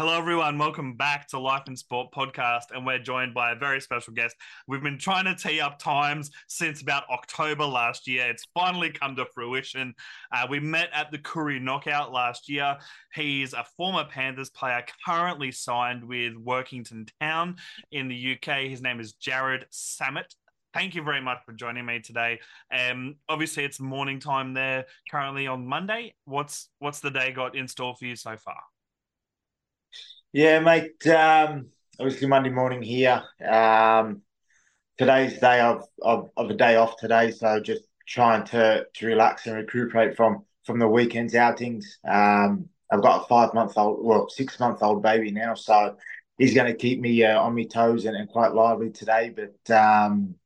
Hello, everyone. Welcome back to Life and Sport podcast. And we're joined by a very special guest. We've been trying to tee up times since about October last year. It's finally come to fruition. Uh, we met at the Koori Knockout last year. He's a former Panthers player, currently signed with Workington Town in the UK. His name is Jarrod Sammut thank you very much for joining me today. Um, obviously it's morning time there currently on Monday. What's what's the day got in store for you so far? Yeah, mate. Um, obviously Monday morning here. Um, today's day of, of of a day off today, so just trying to to relax and recuperate from from the weekend's outings. Um, I've got a five month old, well, six month old baby now, so he's going to keep me uh, on my toes and, and quite lively today. But um,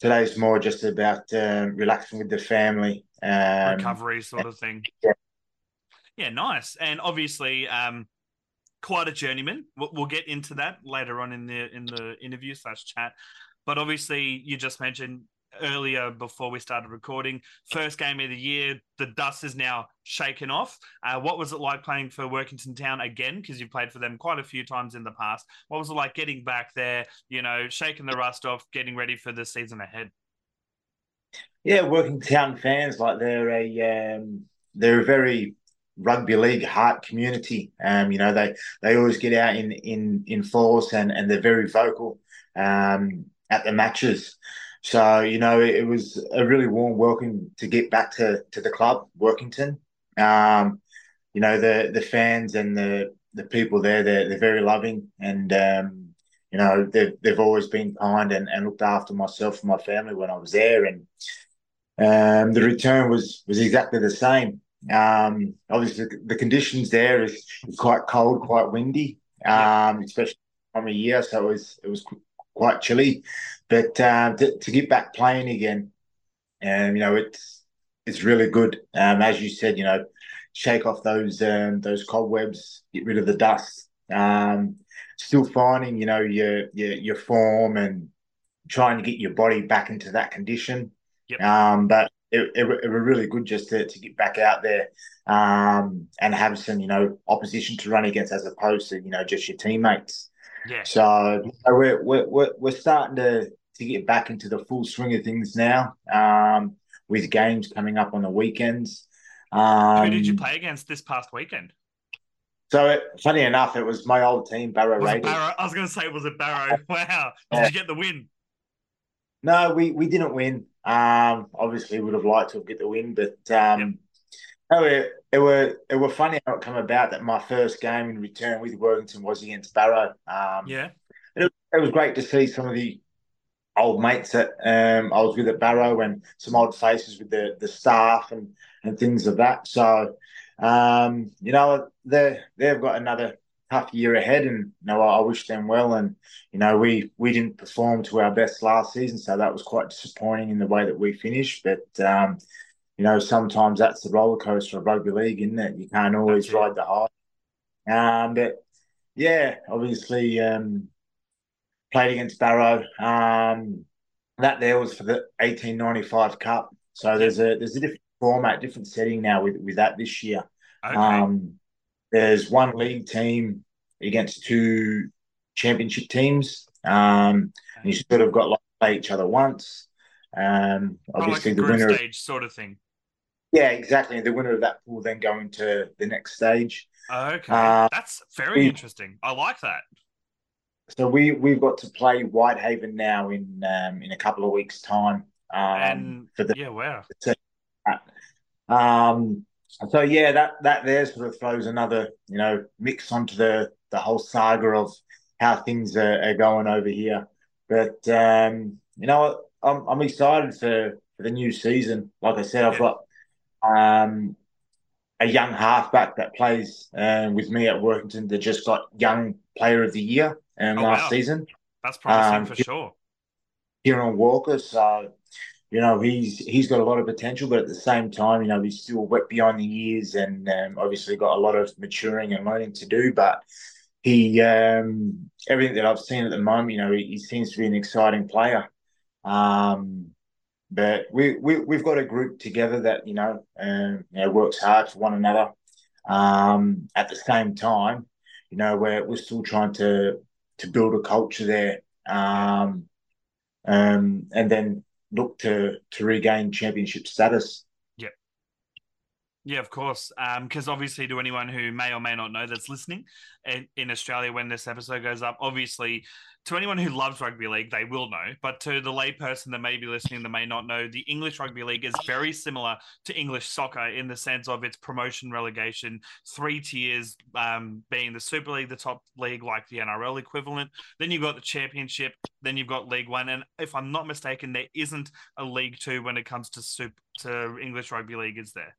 today's more just about uh, relaxing with the family, um, recovery sort of thing. Yeah. Yeah, nice. And obviously, um, quite a journeyman. We'll, we'll get into that later on in the in the interview slash chat. But obviously, you just mentioned earlier before we started recording. First game of the year, the dust is now shaken off. Uh, what was it like playing for Workington Town again? Because you've played for them quite a few times in the past. What was it like getting back there? You know, shaking the rust off, getting ready for the season ahead. Yeah, Workington Town fans like they're a um, they're a very rugby league heart community. Um, you know, they they always get out in in in force and and they're very vocal um, at the matches. So you know, it, it, was a really warm welcome to get back to to the club, Workington. Um, you know, the the fans and the the people there, they're they're very loving and. Um, you know, they've, they've always been kind and, and looked after myself and my family when I was there. And um, the return was was exactly the same. Um, obviously, the conditions there is quite cold, quite windy, um, especially time of year. So it was it was quite chilly. But uh, to, to, get back playing again, um, you know, it's it's really good. Um, as you said, you know, shake off those um, those cobwebs, get rid of the dust. Um, still finding, you know, your your your form and trying to get your body back into that condition. Yep. Um, but it, it, it were really good just to, to get back out there um, and have some, you know, opposition to run against as opposed to, you know, just your teammates. Yeah. So we're, we're, we're starting to, to get back into the full swing of things now um, with games coming up on the weekends. Um, Who did you play against this past weekend? So, it, funny enough, it was my old team, Barrow was Raiders. Barrow? I was going to say, it was it Barrow? Wow. Did yeah. you get the win? No, we, we didn't win. Um, obviously, would have liked to get the win, but um, yep. it, it were it were funny how it come about that my first game in return with Workington was against Barrow. Um, yeah, it it was great to see some of the old mates that um, I was with at Barrow and some old faces with the the staff and and things of that. So, um, you know, they they've got another tough year ahead, and you know I, wish them well. And you know we we didn't perform to our best last season, so that was quite disappointing in the way that we finished. But um, you know sometimes that's the roller coaster of rugby league, isn't it? You can't always ride the high. Um, but yeah, obviously um, played against Barrow. Um, that there was for the eighteen ninety five Cup. So there's a there's a different format, different setting now with with that this year. Okay. Um, there's one league team against two championship teams. Um, and you sort of got like play each other once. Um, obviously, oh, like the winner stage sort of thing. Yeah, exactly. The winner of that pool then go into the next stage. Okay, uh, that's very we, interesting. I like that. So we we've got to play Whitehaven now in um, in a couple of weeks' time. Um, and for the yeah, wow. Um, so yeah, that that there sort of throws another you know mix onto the the whole saga of how things are, are going over here. But um, you know, I'm I'm excited for, for the new season. Like I said, I've got um, a young halfback that plays uh, with me at Workington that just got young player of the year um, oh, last wow. season. That's promising um, for sure. Kieran Walker, so you know, he's he's got a lot of potential, but at the same time, you know, he's still wet behind the ears and um, obviously got a lot of maturing and learning to do. But he, um, everything that I've seen at the moment, you know, he, he seems to be an exciting player. Um, but we, we we've got a group together that you know, um, you know, works hard for one another. Um, at the same time, you know, we're we're still trying to to build a culture there, um, um, and then look to to regain championship status. Yeah, of course. Because um, obviously, to anyone who may or may not know that's listening in, in, Australia when this episode goes up, obviously, to anyone who loves rugby league, they will know. But to the layperson that may be listening that may not know, the English rugby league is very similar to English soccer in the sense of its promotion relegation, three tiers um, being the Super League, the top league, like the NRL equivalent. Then you've got the Championship. Then you've got League One. And if I'm not mistaken, there isn't a League Two when it comes to super, to English rugby league, is there?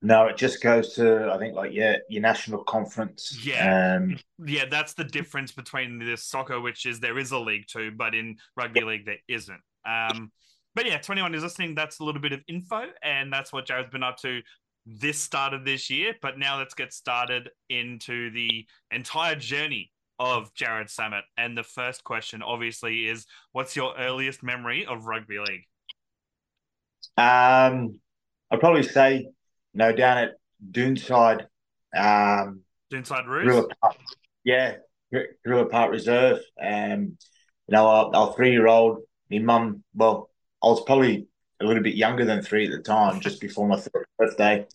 No, it just goes to I think like yeah, your national conference. Yeah, um, yeah, that's the difference between the soccer, which is there is a league too, but in rugby league there isn't. Um, but yeah, to anyone who's listening, that's a little bit of info, and that's what Jarrod's been up to this start of this year. But now let's get started into the entire journey of Jarrod Sammut. And the first question, obviously, is what's your earliest memory of rugby league? Um, I'd probably say no, down at Doonside. Um, Doonside Roos? yeah, Gorilla Park Reserve. Um, you know, our, our three year old, my mum, well, I was probably a little bit younger than three at the time, just before my third birthday.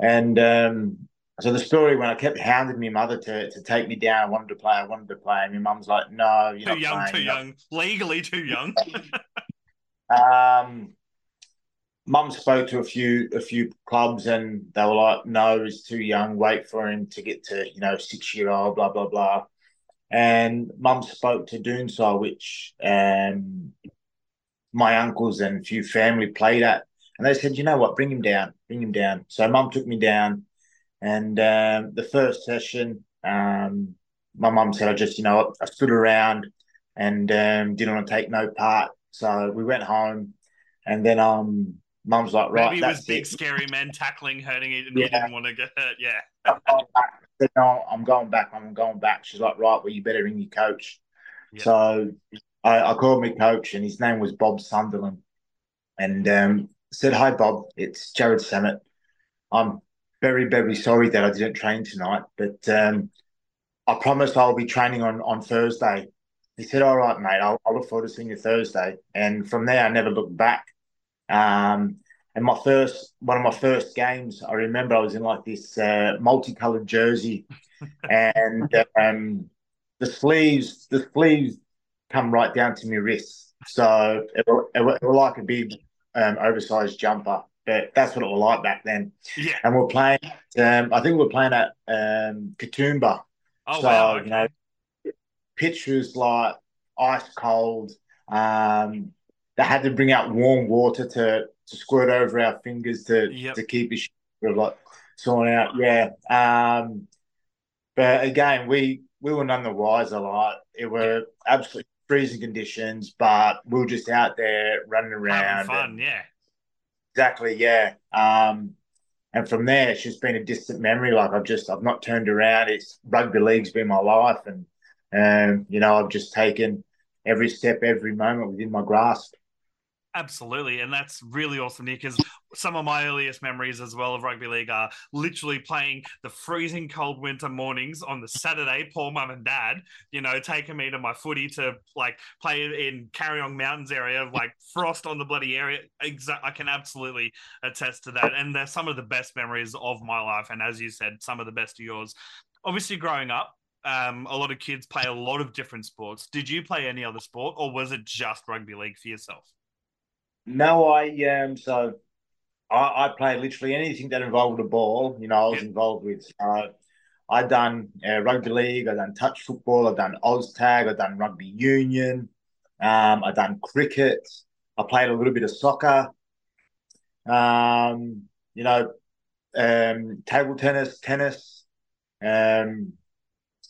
And um, so the story when I kept hounding my mother to, to take me down, I wanted to play, I wanted to play, and my mum's like, "No, you're too young, playing, too young, legally too young." um, mum spoke to a few a few clubs and they were like, no, he's too young. Wait for him to get to you know six year old. Blah blah blah. And mum spoke to Doonside, which um, my uncles and a few family played at, and they said, you know what, bring him down, bring him down. So mum took me down, and um, the first session, um, my mum said, I just you know I stood around and um, didn't want to take no part. So we went home, and then um Mum's like, right. Maybe it was big, it. scary men tackling, hurting it, and yeah. you didn't want to get hurt. Yeah. said, no, I'm going back. I'm going back. She's like, right, well, you better ring your coach. Yeah. So I, I, called my coach, and his name was Bob Sunderland, and um, said, "Hi, Bob. It's Jarrod Sammut. I'm very, very sorry that I didn't train tonight, but um, I promised I'll be training on on Thursday." He said, "All right, mate. I'll, I'll look forward to seeing you Thursday." And from there, I never looked back. Um, and my first one of my first games, I remember I was in like this uh, multicolored jersey, and um, the sleeves the sleeves come right down to my wrists, so it, it, it, it was like a big um, oversized jumper. But that's what it was like back then. Yeah. And we're playing. Um, I think we are playing at um, Katoomba. Oh so, wow! You know, pitch was like ice cold. Um, they had to bring out warm water to to squirt over our fingers to yep. to keep it like sorting out. Yeah. Um, but again, we we were none the wiser. Like it were absolutely freezing conditions, but we were just out there running around. Having fun, and, yeah. Exactly, yeah. Um, and from there, it's just been a distant memory. Like I've just I've not turned around. It's rugby league's been my life, and um, you know I've just taken every step, every moment within my grasp. Absolutely, and that's really awesome Nick. because some of my earliest memories as well of rugby league are literally playing the freezing cold winter mornings on the Saturday. Poor mum and dad, you know, taking me to my footy to like play in Carryong Mountains area, like frost on the bloody area. I can absolutely attest to that, and they're some of the best memories of my life, and as you said, some of the best of yours. Obviously, growing up, um, a lot of kids play a lot of different sports. Did you play any other sport, or was it just rugby league for yourself? No, I um so I, I played literally anything that involved a ball. You know, I was yeah. involved with. Uh, I done uh, rugby league. I done touch football. I done Oztag. I done rugby union. Um, I done cricket. I played a little bit of soccer. Um, you know, um, table tennis, tennis. Um,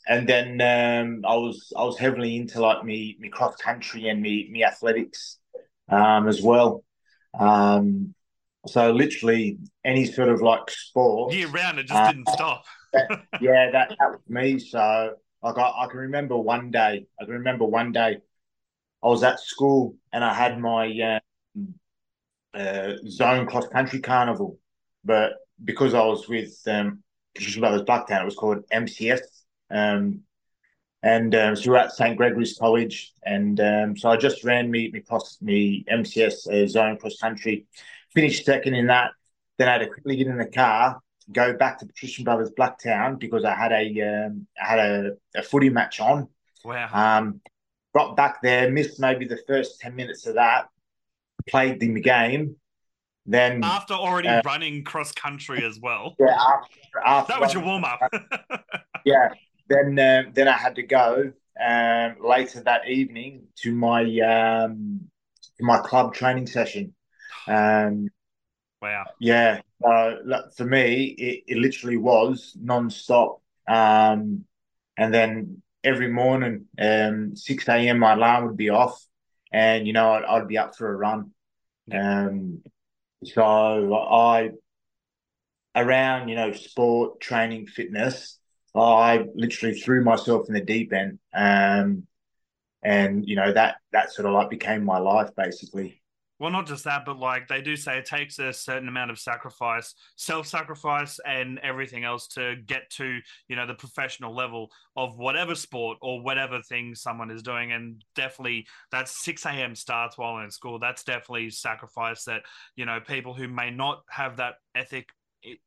and then um, I was I was heavily into like me me cross country and me me athletics um, as well. Um, so literally any sort of like sport year round, it just uh, didn't stop. that, yeah, that, that was me. So like I, I can remember one day. I can remember one day I was at school and I had my um, uh, zone cross country carnival, but because I was with um, Patrician Brothers Blacktown. It was called MCS. Um, and um, so we were at St Gregory's College, and um, so I just ran me me, cross, me MCS uh, zone cross country, finished second in that. Then I had to quickly get in the car, go back to Patrician Brothers Blacktown because I had a um, I had a, a footy match on. Wow. Um, got back there, missed maybe the first ten minutes of that, played the game. Then after already uh, running cross country as well. Yeah, after, after that was your warm up. yeah, then uh, then I had to go um, later that evening to my um, to my club training session. Um, wow. Yeah. Uh, for me, it, it literally was non-stop. Um, and then every morning, um, 6 a.m., my alarm would be off. And, you know, I'd, I'd be up for a run. Um, so I, around, you know, sport, training, fitness, I literally threw myself in the deep end. Um, and you know that that sort of like became my life basically. Well, not just that, but like they do say it takes a certain amount of sacrifice, self-sacrifice, and everything else to get to you know the professional level of whatever sport or whatever thing someone is doing. And definitely, that six a.m. starts while in school. That's definitely sacrifice that you know people who may not have that ethic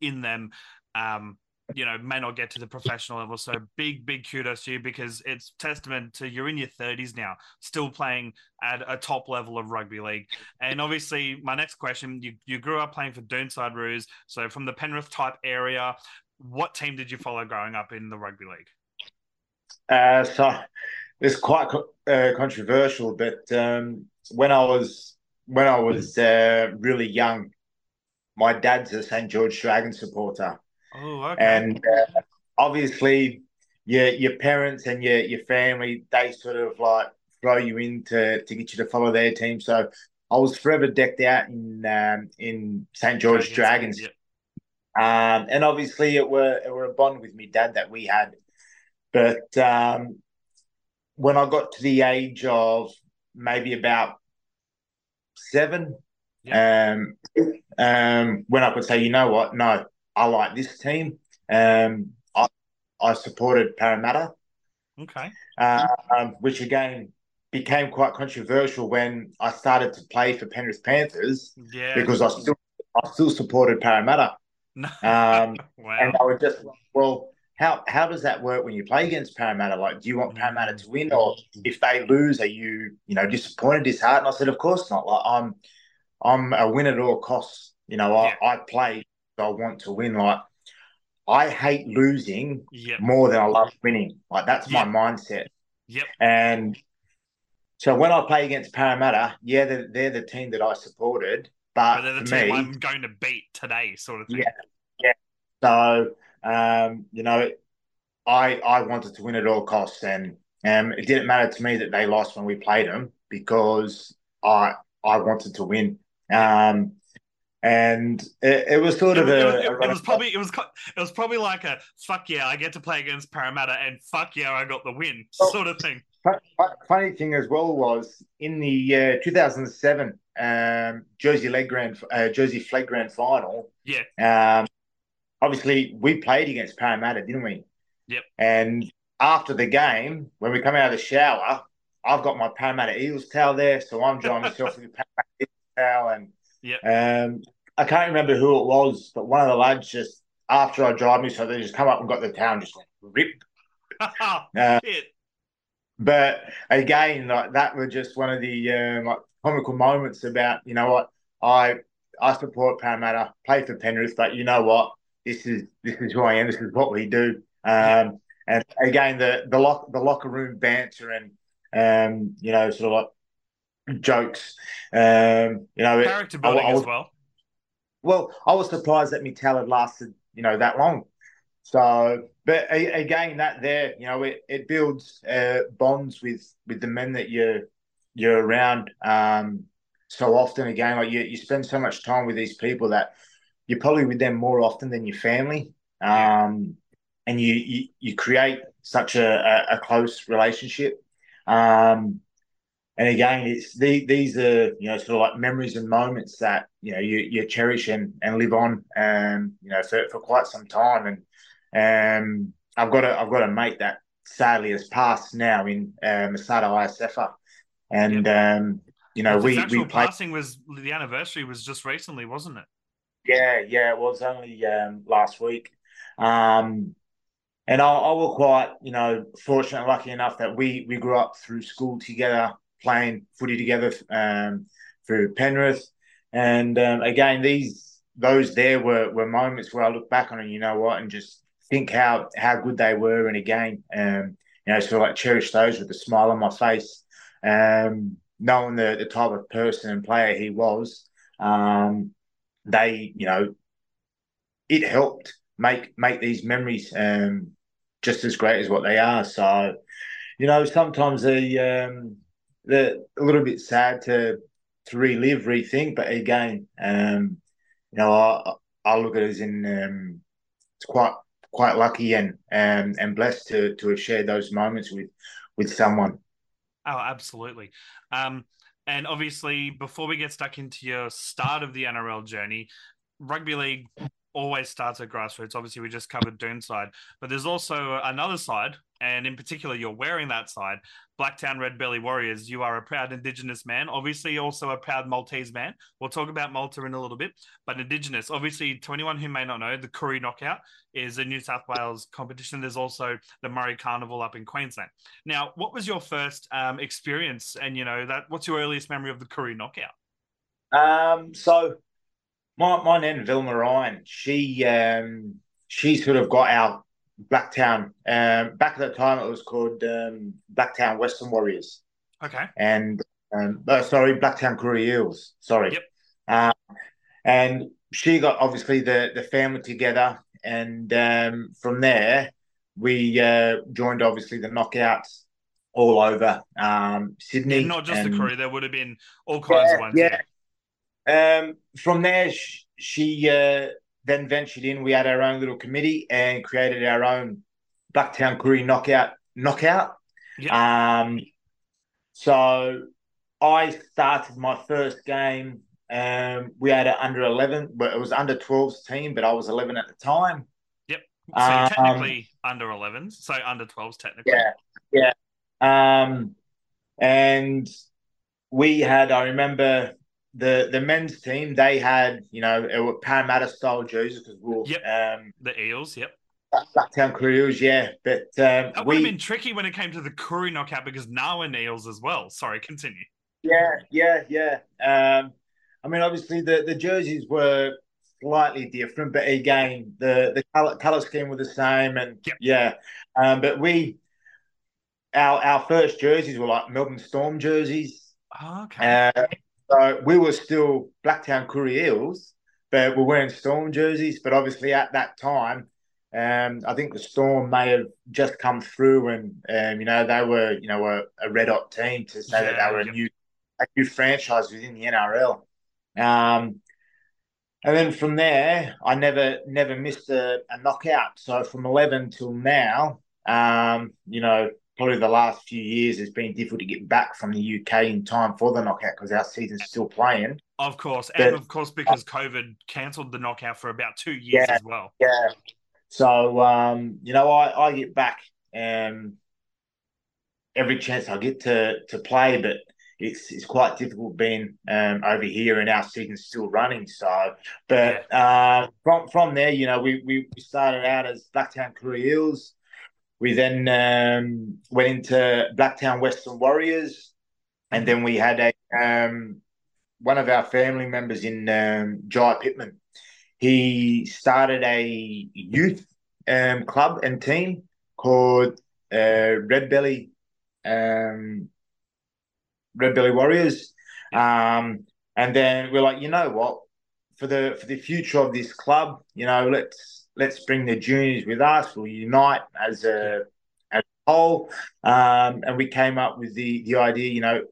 in them um, you know may not get to the professional level. So big big kudos to you because it's testament to you're in your 30s now still playing at a top level of rugby league. And obviously my next question you, you grew up playing for Doonside Roos. So from the Penrith type area what team did you follow growing up in the rugby league? Uh, so it's quite uh, controversial but um, when I was when I was uh, really young my dad's a St George Dragon supporter Oh, okay. And uh, obviously, your your parents and your your family they sort of like throw you in to, to get you to follow their team. So I was forever decked out in um, in St George Dragons. Dragons. Um, and obviously, it were it were a bond with me dad that we had. But um, when I got to the age of maybe about seven, yeah. um, um, when I could say, you know what, no, I like this team. Um, I I supported Parramatta. Okay. Um, which again became quite controversial when I started to play for Penrith Panthers. Yeah. Because I still I still supported Parramatta. Um, wow. And I was just well, how how does that work when you play against Parramatta? Like, do you want Parramatta to win, or if they lose, are you you know disappointed, disheartened? I said, of course not. Like, I'm I'm a win at all costs. You know, I, yeah. I play I want to win. Like I hate losing yep. more than I love winning. Like that's yep. my mindset. Yep. And so when I play against Parramatta, yeah, they're, they're the team that I supported, but, but they're the team me, I'm going to beat today, sort of thing. Yeah, yeah. So um, you know, I I wanted to win at all costs, and um, it didn't matter to me that they lost when we played them because I I wanted to win. Um, and it, it was sort it, of a, it was, it, it was probably it was it was probably like a fuck yeah I get to play against Parramatta and fuck yeah I got the win well, sort of thing. Funny thing as well was in the uh, 2007 um, Jersey leg grand uh, Jersey Flegg grand final. Yeah. Um, obviously we played against Parramatta, didn't we? Yep. And after the game, when we come out of the shower, I've got my Parramatta Eagles towel there, so I'm drying myself with the Parramatta Eagles towel and yeah. Um, I can't remember who it was, but one of the lads just after I drive me, so they just come up and got the town just like rip. uh, but again, like that was just one of the um, like comical moments about you know what I I support Parramatta, play for Penrith, but you know what this is this is who I am. This is what we do. Um, and again, the the lock the locker room banter and um, you know sort of like jokes. Um, you know, character building I, I was, as well. Well, I was surprised that Mittal had lasted, you know, that long. So, but again, that there, you know, it, it builds uh, bonds with with the men that you're you're around. Um, so often, again, like you, you spend so much time with these people that you're probably with them more often than your family. Um, and you, you you create such a, a, a close relationship. Um, and again, it's the, these are you know sort of like memories and moments that you know you, you cherish and, and live on, um, you know, for, for quite some time. And um, I've got a I've got a mate that sadly has passed now in uh, Masada Iosefa, and um, you know well, we actual we played... passing was the anniversary was just recently, wasn't it? Yeah, yeah, it was only um, last week. Um, and I, I was quite, you know, fortunate, and lucky enough that we we grew up through school together, playing footy together um, through Penrith, and um, again, these those there were were moments where I look back on it, you know what, and just think how how good they were in a game. Um, you know, sort of like cherish those with a smile on my face. Um, knowing the the type of person and player he was, um, they, you know, it helped make make these memories um, just as great as what they are. So, you know, sometimes the um, they're a little bit sad to to relive, rethink, but again, um, you know, I I look at it as in um, it's quite quite lucky and um, and blessed to to have shared those moments with with someone. Oh, absolutely. Um, and obviously, before we get stuck into your start of the NRL journey, rugby league always starts at grassroots. Obviously, we just covered Doonside, but there's also another side, and in particular, you're wearing that side. Blacktown Red Belly Warriors. You are a proud Indigenous man, obviously, also a proud Maltese man. We'll talk about Malta in a little bit, but Indigenous, obviously, to anyone who may not know, the Koori Knockout is a New South Wales competition. There's also the Murri Carnival up in Queensland. Now, what was your first um, experience, and you know that? What's your earliest memory of the Koori Knockout? Um, so my my nan Vilma Ryan, she um, she sort of got our Blacktown. Um, back at that time, it was called um, Blacktown Western Warriors. Okay. And um, oh, sorry, Blacktown Koori Eels. Sorry. Yep. Uh, and she got obviously the the family together, and um, from there we uh, joined obviously the knockouts all over um, Sydney. Yeah, not just and, the Koori. There would have been all kinds yeah, of ones. Yeah. Um, from there, she, she uh, then ventured in. We had our own little committee and created our own Blacktown Koori knockout knockout. Yeah. Um, so I started my first game. Um, we had an under eleven, but it was under 12s team, but I was eleven at the time. Yep. So um, technically under 11s, so under 12s technically. Yeah, yeah. Um, and we had, I remember the the men's team they had you know it were Parramatta style jerseys because we were yep. um, the Eels, yep. Blacktown Koori yeah. But um, that would we, have been tricky when it came to the Koori knockout because now we're Eels as well. Sorry, continue. Yeah, yeah, yeah. Um, I mean, obviously the the jerseys were slightly different, but again, the the color color scheme were the same, and yep. yeah. Um, but we our our first jerseys were like Melbourne Storm jerseys. Oh, okay. Uh, so we were still Blacktown Koori Eels, but we're wearing Storm jerseys. But obviously at that time, um, I think the Storm may have just come through, and um, you know they were you know a, a red hot team to say yeah, that they were yeah. a new a new franchise within the NRL. Um, and then from there, I never never missed a, a knockout. So from eleven till now, um, you know, probably the last few years it's been difficult to get back from the UK in time for the knockout because our season's still playing. Of course, but, and of course because COVID cancelled the knockout for about two years yeah, as well. Yeah. So um, you know, I, I get back um, every chance I get to to play, but it's it's quite difficult being um, over here and our season's still running. So, but yeah. uh, from from there, you know, we we started out as Blacktown Koori Eels. We then um, went into Blacktown Western Warriors, and then we had a um, one of our family members in um, Jai Pittman. He started a youth um, club and team called uh, Red Belly um, Red Belly Warriors, um, and then we're like, you know what, for the for the future of this club, you know, let's let's bring the juniors with us. We'll unite as a as a whole, um, and we came up with the the idea. You know,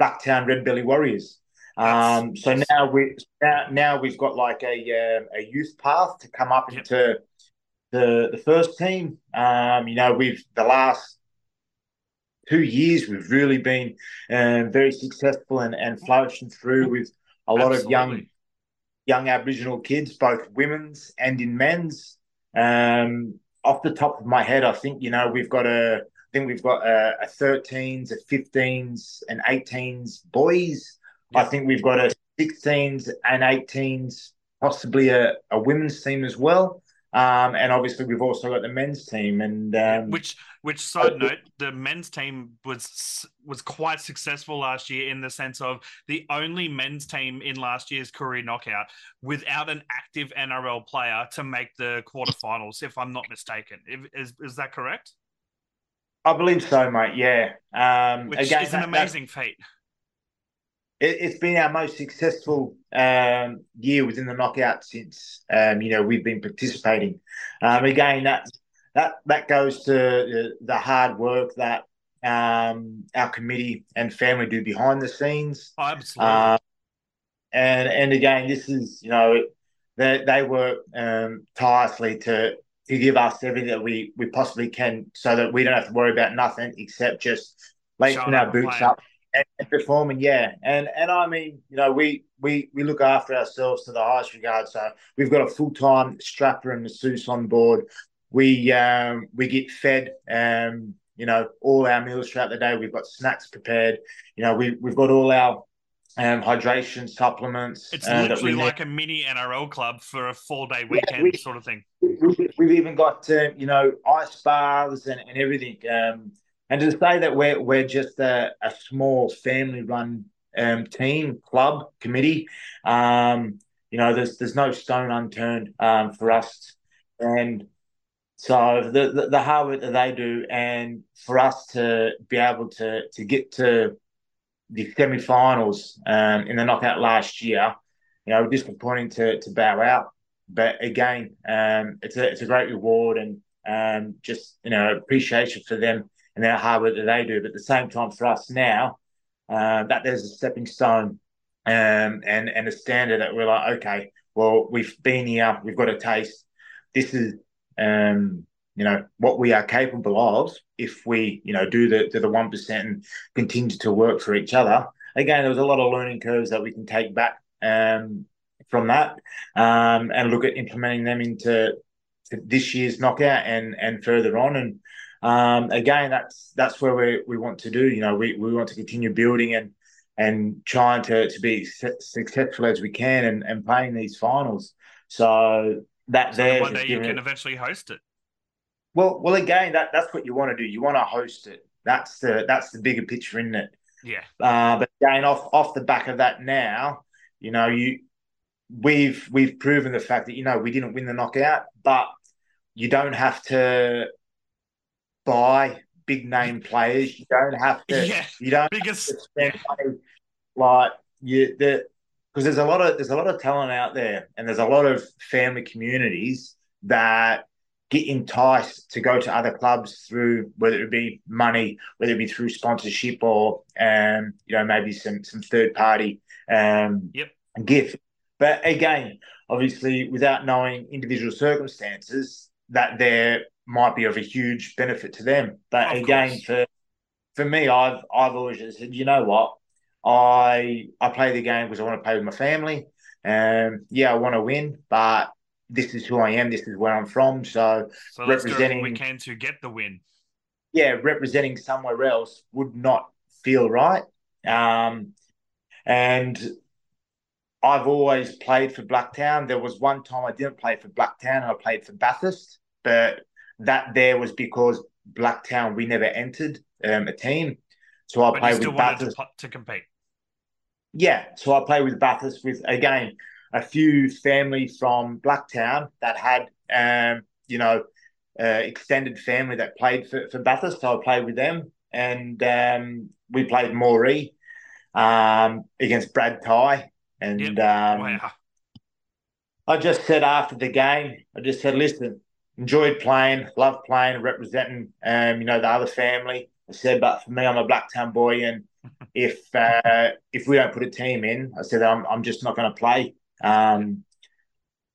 Blacktown Red Belly Warriors. Um, so now we now, now we've got like a uh, a youth path to come up yep. into the the first team. Um, you know, we've the last two years we've really been um, very successful and, and flourishing through with a lot Absolutely. of young young Aboriginal kids, both women's and in men's. Um, off the top of my head, I think you know we've got a. I think we've got a, a 13s, a 15s, and 18s boys. I think we've got a 16s and 18s, possibly a, a women's team as well. Um, and obviously, we've also got the men's team, and um, which, which side note, the men's team was was quite successful last year in the sense of the only men's team in last year's Koori knockout without an active NRL player to make the quarterfinals, if I'm not mistaken. Is is that correct? I believe so, mate. Yeah, um, which again, is an that, amazing feat it, has been our most successful um, year within the knockout since um, you know we've been participating. Um, again, that that that goes to the, hard work that um, our committee and family do behind the scenes. Oh, absolutely. Uh, and and again, this is you know they they work um, tirelessly to to give us everything that we we possibly can, so that we don't have to worry about nothing except just lacing our boots up and, and performing. Yeah, and and I mean, you know, we we we look after ourselves to the highest regard. So we've got a full time strapper and masseuse on board. We um, we get fed. Um, you know, all our meals throughout the day. We've got snacks prepared. You know, we we've got all our um, hydration supplements. It's uh, literally like a mini NRL club for a four day weekend yeah, we, sort of thing. We've even got uh, you know ice baths and, and everything. Um, and to say that we're we're just a, a small family run um, team, club, committee, um, you know, there's there's no stone unturned um, for us, and so the, the, the hard work that they do, and for us to be able to to get to the semi-finals um, in the knockout last year, you know, disappointing to to bow out. But again, um, it's a it's a great reward and um, just you know appreciation for them and how hard work that they do. But at the same time, for us now, uh, that there's a stepping stone um, and and a standard that we're like, okay, well, we've been here, we've got a taste. This is um, you know what we are capable of if we you know do the the one percent and continue to work for each other. Again, there was a lot of learning curves that we can take back um, from that um, and look at implementing them into this year's knockout and and further on and um, again, that's that's where we we want to do. You know, we, we want to continue building and and trying to to be successful as we can and, and playing these finals. So that so there one day you can it, eventually host it. Well, well, again, that that's what you want to do. You want to host it. That's the that's the bigger picture, isn't it? Yeah. Uh, but again, off off the back of that, now you know you we've we've proven the fact that you know we didn't win the knockout, but you don't have to buy big name players. You don't have to. Yeah, you don't biggest, spend money like you. The because there's a lot of there's a lot of talent out there, and there's a lot of family communities that get enticed to go to other clubs through whether it be money, whether it be through sponsorship or um, you know maybe some some third party um, yep. gift. But again, obviously, without knowing individual circumstances, that they're might be of a huge benefit to them. But of again, course. for for me, I've I've always said, you know what, I I play the game because I want to play with my family. and um, yeah, I want to win, but this is who I am. This is where I'm from. So, so representing we can to get the win. Yeah, representing somewhere else would not feel right. Um, and I've always played for Blacktown. There was one time I didn't play for Blacktown. I played for Bathurst, but that there was because Blacktown we never entered um, a team, so I played with Bathurst to, to, compete. Yeah, so I played with Bathurst with again a few family from Blacktown that had um, you know uh, extended family that played for, for Bathurst, so I played with them, and um, we played Moree um, against Brad Ty, and yep. Um, wow. I just said after the game, I just said, listen, enjoyed playing, loved playing, representing, um, you know, the other family. I said, but for me, I'm a Blacktown boy, and if uh, if we don't put a team in, I said I'm I'm just not going to play. Um,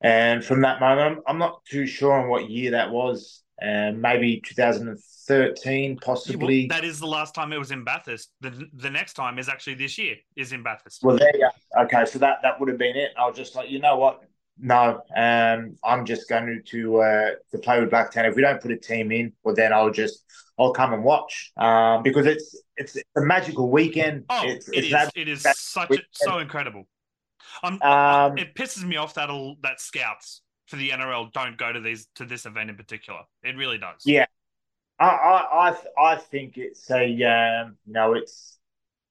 and from that moment, I'm not too sure on what year that was. Um, maybe 2013, possibly. Well, that is the last time it was in Bathurst. The the next time is actually this year. Is in Bathurst. Well, there you go. Okay, so that that would have been it. I was just like, you know what, no, um, I'm just going to uh, to play with Blacktown. If we don't put a team in, well, then I'll just I'll come and watch um, because it's it's a magical weekend. Oh, it's, it it's is. It is such a, so incredible. Um, it pisses me off that all that scouts for the NRL don't go to these to this event in particular. It really does. Yeah, I I I, I think it's a um, you know it's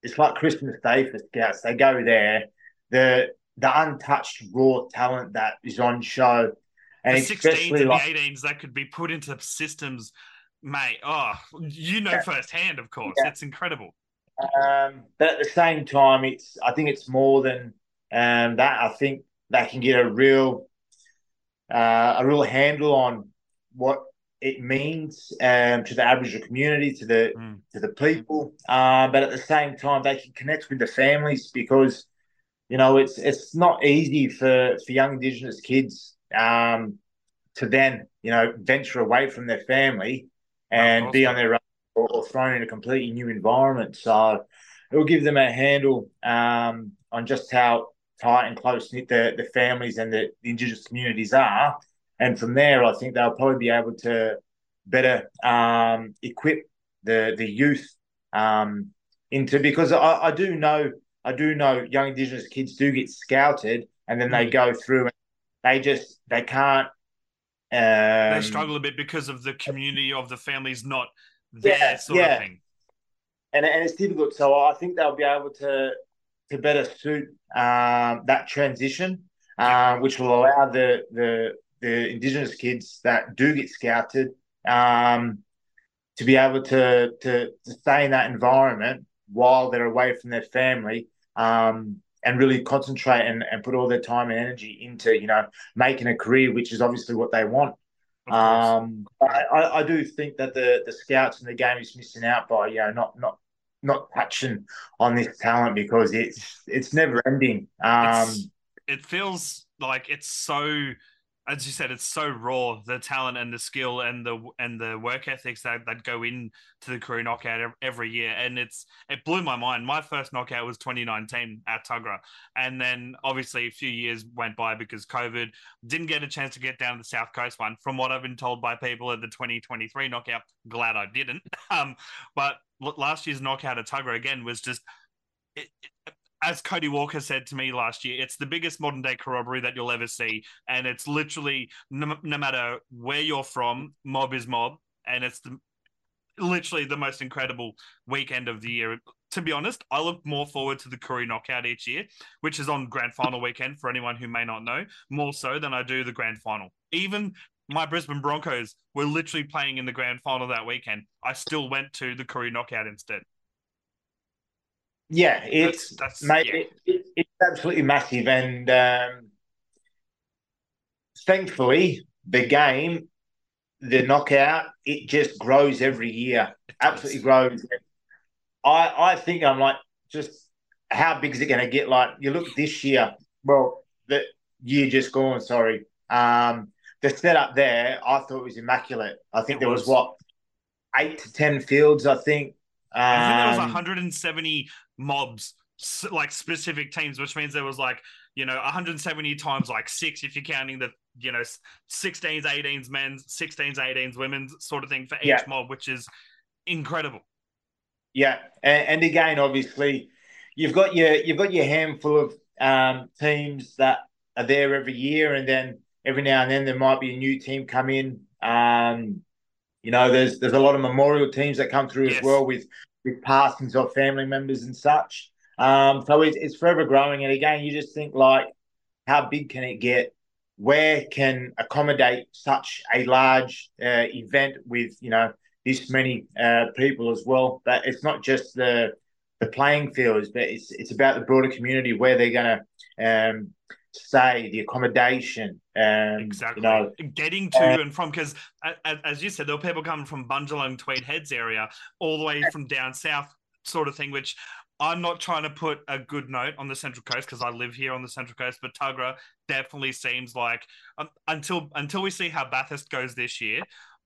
it's like Christmas Day for scouts. They go there, the the untouched raw talent that is on show, and the especially like, the 18s that could be put into systems, mate. Oh, you know yeah. firsthand, of course. Yeah. It's incredible. Um, but at the same time, it's I think it's more than um, that. I think they can get a real uh, a real handle on what it means um, to the Aboriginal community, to the mm. to the people. Uh, but at the same time, they can connect with the families because you know it's it's not easy for for young Indigenous kids um, to then you know venture away from their family and be on their own or, or, thrown in a completely new environment. So it will give them a handle um, on just how tight and close knit the, the families and the, the Indigenous communities are and from there, I think they'll probably be able to better um, equip the the youth um, into because I, I, do know I do know young Indigenous kids do get scouted and then they mm. go through and they just they can't. Um, they struggle a bit because of the community of the families not there, yeah, sort yeah. of thing. And, and it's difficult. So I think they'll be able to to better suit um, that transition, uh, which will allow the the the Indigenous kids that do get scouted um, to be able to, to, to stay in that environment while they're away from their family um, and really concentrate and, and put all their time and energy into you know making a career, which is obviously what they want. Um, I, I do think that the the scouts in the game is missing out by you know not not not touching on this talent because it's it's never ending. Um, it feels like it's so as you said, it's so raw the talent and the skill and the and the work ethics that, that go into the Koori knockout every year, and it's it blew my mind. My first knockout was 2019 at Tuggerah, and then obviously a few years went by because COVID didn't get a chance to get down to the South Coast one. From what I've been told by people at the 2023 knockout, glad I didn't. Um, but last year's knockout at Tuggerah again was just. It, as Cody Walker said to me last year, it's the biggest modern day corroboree that you'll ever see. And it's literally, no, no matter where you're from, mob is mob. And it's the, literally the most incredible weekend of the year. To be honest, I look more forward to the Koori knockout each year, which is on grand final weekend for anyone who may not know, more so than I do the grand final. Even my Brisbane Broncos were literally playing in the grand final that weekend. I still went to the Koori knockout instead. Yeah, it's that's, that's mate, yeah. It, it, it's absolutely massive, and um, thankfully, the game, the knockout, it just grows every year. Absolutely grows. I I think I'm like just how big is it going to get? Like you look this year, well, the year just gone. Sorry, um, the setup there, I thought it was immaculate. I think it there was. was what eight to ten fields. I think I think there was 170 um, mobs, like specific teams, which means there was like you know 170 times like six if you're counting the you know 16s, 18s men's, 16s, 18s women's sort of thing for each yeah. mob, which is incredible. Yeah, and, and, again, obviously, you've got your you've got your handful of um, teams that are there every year, and then every now and then there might be a new team come in. Um, you know, there's there's a lot of memorial teams that come through yes. as well with with passings of family members and such. Um, so it's, it's forever growing. And again, you just think like, how big can it get? Where can accommodate such a large uh, event with you know this many uh, people as well? But it's not just the the playing fields, but it's it's about the broader community where they're going to um, stay, the accommodation, um, exactly. You know, getting to uh, and from because as, as, you said, there were people coming from Bundjalung, Tweed Heads area, all the way from down south, sort of thing. Which I'm not trying to put a good note on the Central Coast because I live here on the Central Coast, but Tuggerah definitely seems like um, until until we see how Bathurst goes this year,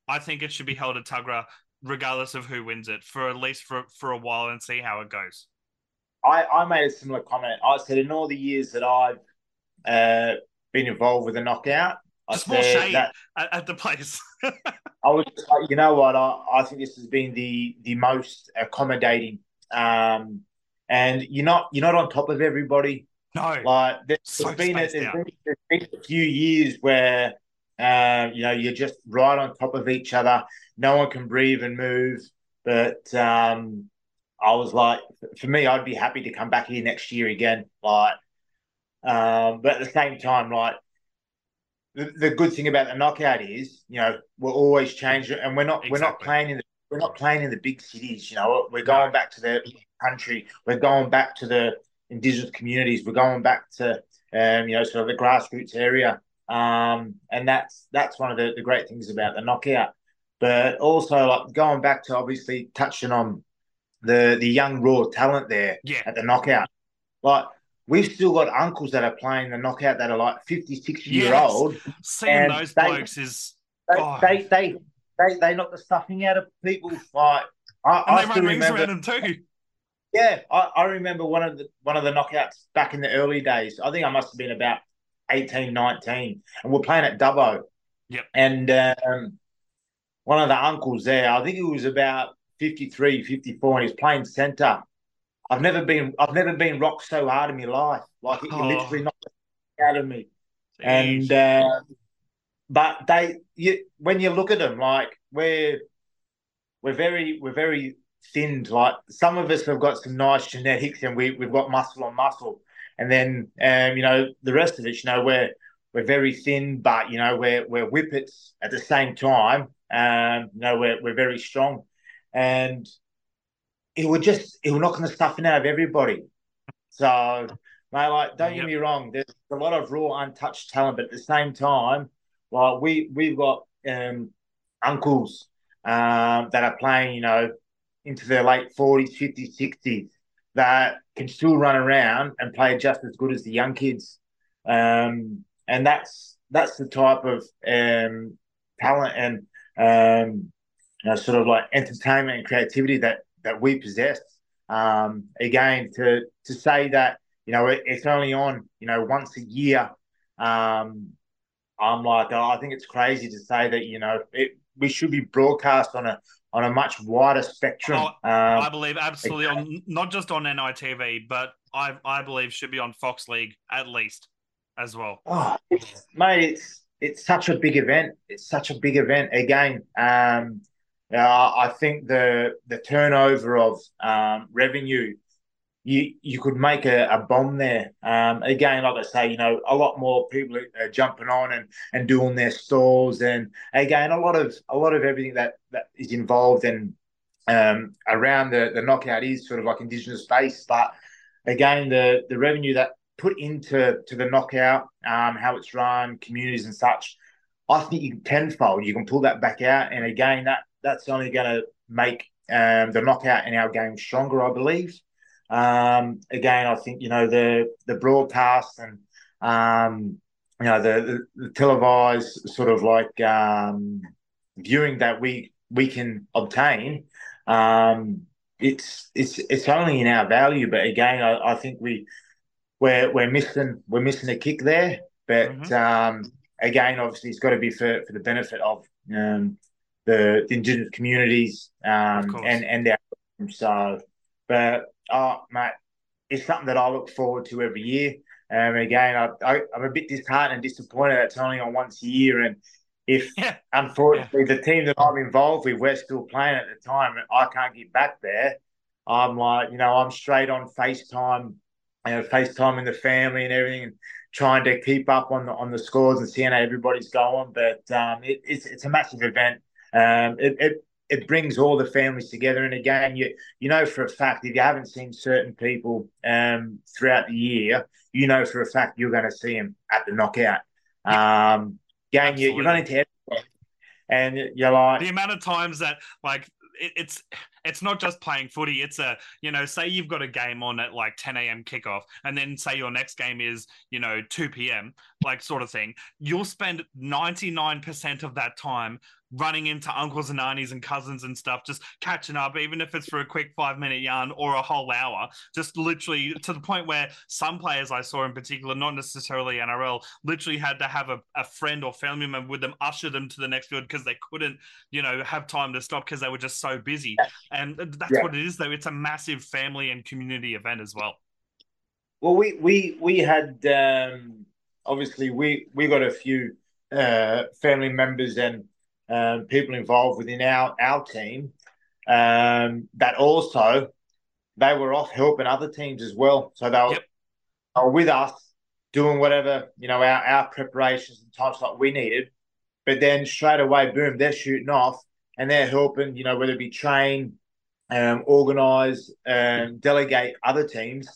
I think it should be held at Tuggerah regardless of who wins it for at least for for a while and see how it goes. I, I made a similar comment. I said in all the years that I've uh, been involved with a knockout. Just more shade that, at, at, the place. I was, you know what? I, I think this has been the the most accommodating, um, and you're not you're not on top of everybody. No, like there's, so there's been, a, there's been, there's been a few years where um, you know you're just right on top of each other. No one can breathe and move. But um, I was like, for me, I'd be happy to come back here next year again. Like, um, but at the same time, like the, the good thing about the knockout is, you know, we're always changing, and we're not exactly. we're not playing in the we're not playing in the big cities. You know, we're going back to the country. We're going back to the indigenous communities. We're going back to um, you know, sort of the grassroots area. Um, and that's that's one of the, the great things about the knockout. But also like going back to obviously touching on the the young raw talent there yeah. at the knockout. Like we've still got uncles that are playing the knockout that are like 50, 60 yes. year old. Seeing those they, blokes is they, oh. they, they, they, they knock the stuffing out of people. Like I, and I they run rings remember, around them too. Yeah, I, I remember one of the one of the knockouts back in the early days. I think I must have been about 18, 19, and we're playing at Dubbo. Yep. And um, one of the uncles there, I think he was about 53, 54, and he's playing centre. I've never been I've never been rocked so hard in my life. Like he oh. literally knocked the out of me. Jeez. And uh, but they you when you look at them, like we're we're very we're very thinned. Like some of us have got some nice genetics and we we've got muscle on muscle. And then um, you know, the rest of us, you know, we're we're very thin, but you know, we're we're whippets at the same time. Um, you know, we're we're very strong, and it would just it will knock the stuffing out of everybody. So, mate, like, don't yep. get me wrong, there's a lot of raw, untouched talent, but at the same time, like we we've got um, uncles um, that are playing, you know, into their late forties, fifties, sixties that can still run around and play just as good as the young kids. Um, and that's that's the type of um, talent and um, you know, sort of like entertainment and creativity that that we possess. Um, again, to to say that you know it, it's only on you know once a year. Um, I'm like, oh, I think it's crazy to say that you know it, we should be broadcast on a on a much wider spectrum. Oh, um, I believe absolutely on not just on NITV, but I I believe should be on Fox League at least as well. Oh, it's, mate, it's it's such a big event. It's such a big event. Again, um, uh, I think the the turnover of um, revenue, you you could make a, a bomb there. Um, again, like I say, you know, a lot more people are jumping on and, and doing their stores, and again, a lot of a lot of everything that, that is involved and um, around the, the knockout is sort of like indigenous based, but again, the the revenue that put into to the knockout, um, how it's run, communities and such, I think you can tenfold. You can pull that back out, and again, that that's only going to make um, the knockout in our game stronger, I believe. Um, again, I think you know the the broadcast and um, you know the, the, televised sort of like um, viewing that we we can obtain. Um, it's it's it's only in our value, but again, I, I think we we're we're missing we're missing a kick there. But mm-hmm. um, again, obviously, it's got to be for, for the benefit of um, the, the indigenous communities um, and and our so. But oh, mate, it's something that I look forward to every year. Um, again, I, I, am a bit disheartened and disappointed that it's only on once a year. And if yeah. unfortunately yeah. the team that I'm involved with, we're still playing at the time, and I can't get back there, I'm like, you know, I'm straight on FaceTime you know, FaceTiming the family and everything, and trying to keep up on the on the scores and seeing how everybody's going. But um, it, it's it's a massive event. Um, it, it it brings all the families together. And again, you you know for a fact if you haven't seen certain people um, throughout the year, you know for a fact you're going to see them at the knockout. Um, again, you, you run into everybody, and you're like the amount of times that like it, it's it's not just playing footy. It's a you know, say you've got a game on at like 10 a.m. kickoff, and then say your next game is you know 2 p.m. like sort of thing. You'll spend 99% of that time running into uncles and aunties and cousins and stuff, just catching up, even if it's for a quick five minute yarn or a whole hour, just literally to the point where some players I saw in particular, not necessarily NRL, literally had to have a, a friend or family member with them usher them to the next field because they couldn't, you know, have time to stop because they were just so busy. And that's yeah. what it is, though. It's a massive family and community event as well. Well, we we we had um, obviously we we got a few uh, family members and um, people involved within our our team um, that also they were off helping other teams as well. So they were, yep. they were with us doing whatever you know our, our preparations and time slot we needed. But then straight away, boom, they're shooting off and they're helping. You know whether it be train, um, organize, um, delegate other teams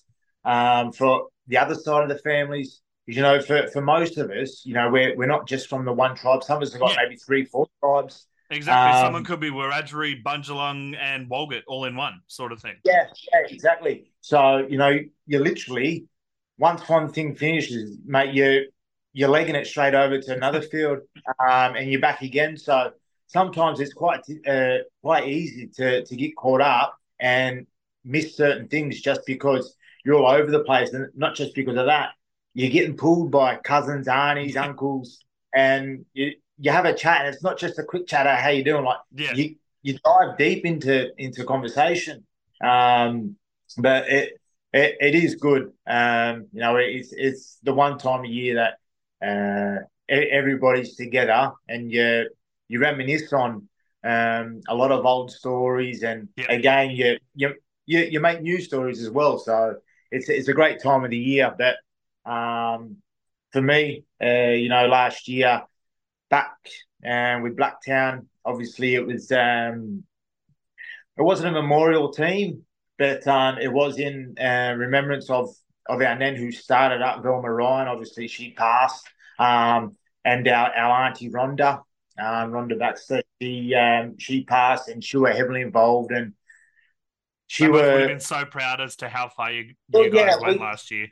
um, for the other side of the families you know, for, for most of us, you know, we're, we're not just from the one tribe. Some of us have got yeah. maybe three, four tribes. Exactly. Um, Someone could be Wiradjuri, Bundjalung, and Walgett all in one sort of thing. Yeah, yeah, exactly. So, you know, you literally, once one thing finishes, mate, you, you're legging it straight over to another field um, and you're back again. So sometimes it's quite uh, quite easy to, to get caught up and miss certain things just because you're all over the place. And not just because of that, you're getting pulled by cousins, aunties, uncles, and you you have a chat, and it's not just a quick chat. How you doing? Like yeah. you you dive deep into into conversation. Um, but it, it it is good. Um, you know, it's it's the one time a year that uh, everybody's together, and you you reminisce on um, a lot of old stories, and yeah. again, you you you you make new stories as well. So it's it's a great time of the year that um, for me, uh, you know, last year back uh, with Blacktown, obviously it was um, it wasn't a memorial team, but um, it was in uh, remembrance of of our nan who started up Velma Ryan. Obviously, she passed, um, and our, our auntie Rhonda, um, Rhonda Baxter, she um, she passed, and she were heavily involved, and she would have been so proud as to how far you, you well, guys yeah, went we, last year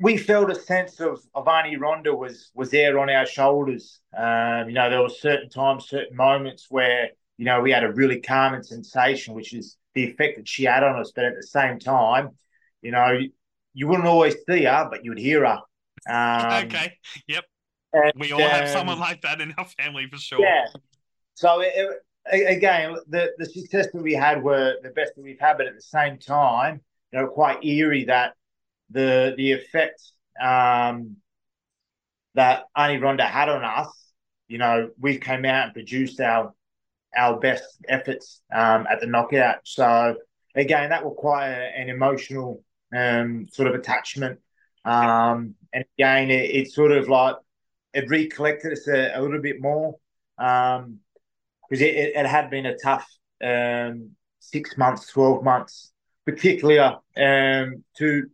we felt a sense of, Auntie Rhonda was was there on our shoulders. Um, you know, there were certain times, certain moments where, you know, we had a really calming sensation, which is the effect that she had on us. But at the same time, you know, you wouldn't always see her, but you'd hear her. Um, okay. Yep. And, we all have um, someone like that in our family for sure. Yeah. So it, it, again, the the success that we had were the best that we've had, but at the same time, you know, quite eerie that the the effect um, that Auntie Rhonda had on us, you know, we came out and produced our our best efforts um, at the knockout. So again, that required an emotional um, sort of attachment. Um, and again, it, it, sort of like it recollected us a, a little bit more because um, it, it, it, had been a tough um, six months, twelve months, particularly um, to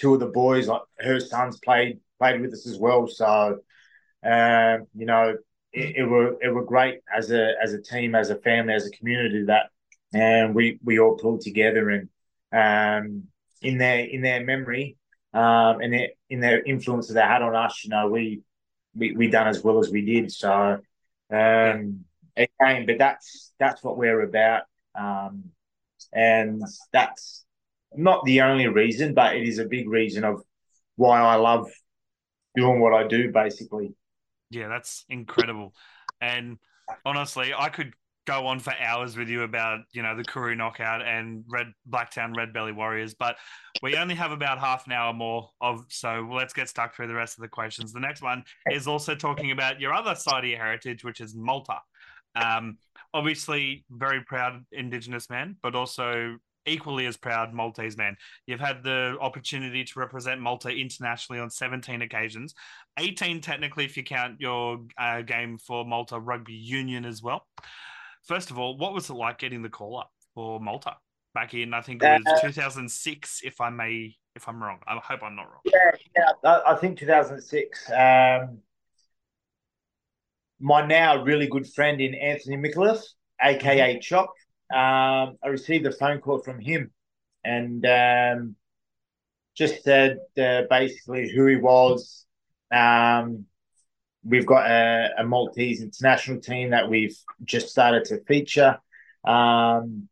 two of the boys, like her sons, played played with us as well. So, um, you know, it, it, were it were great as a as a team, as a family, as a community that, and we we all pulled together and um, in their in their memory um, and their, in their influence that they had on us, you know, we we we done as well as we did. So, um, again, but that's that's what we're about, um, and that's not the only reason, but it is a big reason of why I love doing what I do, basically. Yeah, that's incredible. And honestly, I could go on for hours with you about you know the Koori knockout and Red Blacktown Red Belly Warriors, but we only have about half an hour more of so let's get stuck through the rest of the questions. The next one is also talking about your other side of your heritage, which is Malta. Um, obviously, very proud Indigenous man, but also equally as proud Maltese man. You've had the opportunity to represent Malta internationally on 17 occasions, 18 technically if you count your uh, game for Malta Rugby Union as well. First of all, what was it like getting the call up for Malta back in? I think it was uh, 2006, if I may, if I'm wrong. I hope I'm not wrong. Yeah, yeah, I think 2006. Um, my now really good friend in Anthony Nicholas, aka mm-hmm. Chop, um, I received a phone call from him and um, just said uh, basically who he was, um, we've got a, a, Maltese international team that we've just started to feature. Um,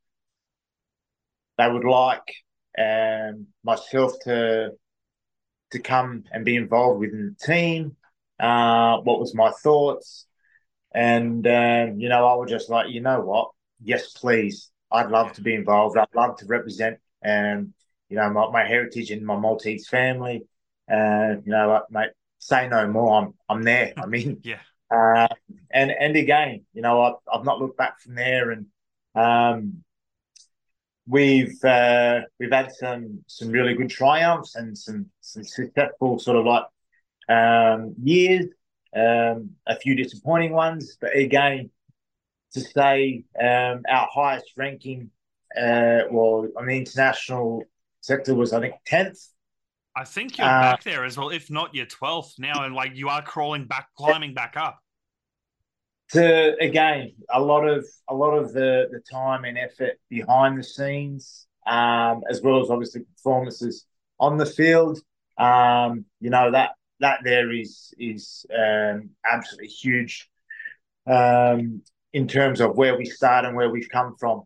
they would like um, myself to to come and be involved within the team. Uh, what was my thoughts? And um, you know, I was just like, you know what? Yes, please. I'd love to be involved. I'd love to represent, um, you know, my, my heritage and my Maltese family. Uh, you know, mate, say no more. I'm I'm there. I mean, yeah. Uh, and and again, you know, I've, I've not looked back from there, and um, we've uh, we've had some some really good triumphs and some some successful sort of like um, years, um, a few disappointing ones, but again, to say um, our highest ranking, uh, well, on the international sector was I think tenth. I think you're uh, back there as well. If not, you're twelfth now, and like you are crawling back, climbing back up. To again, a lot of a lot of the the time and effort behind the scenes, um, as well as obviously performances on the field. Um, you know that that there is is um, absolutely huge um, in terms of where we start and where we've come from.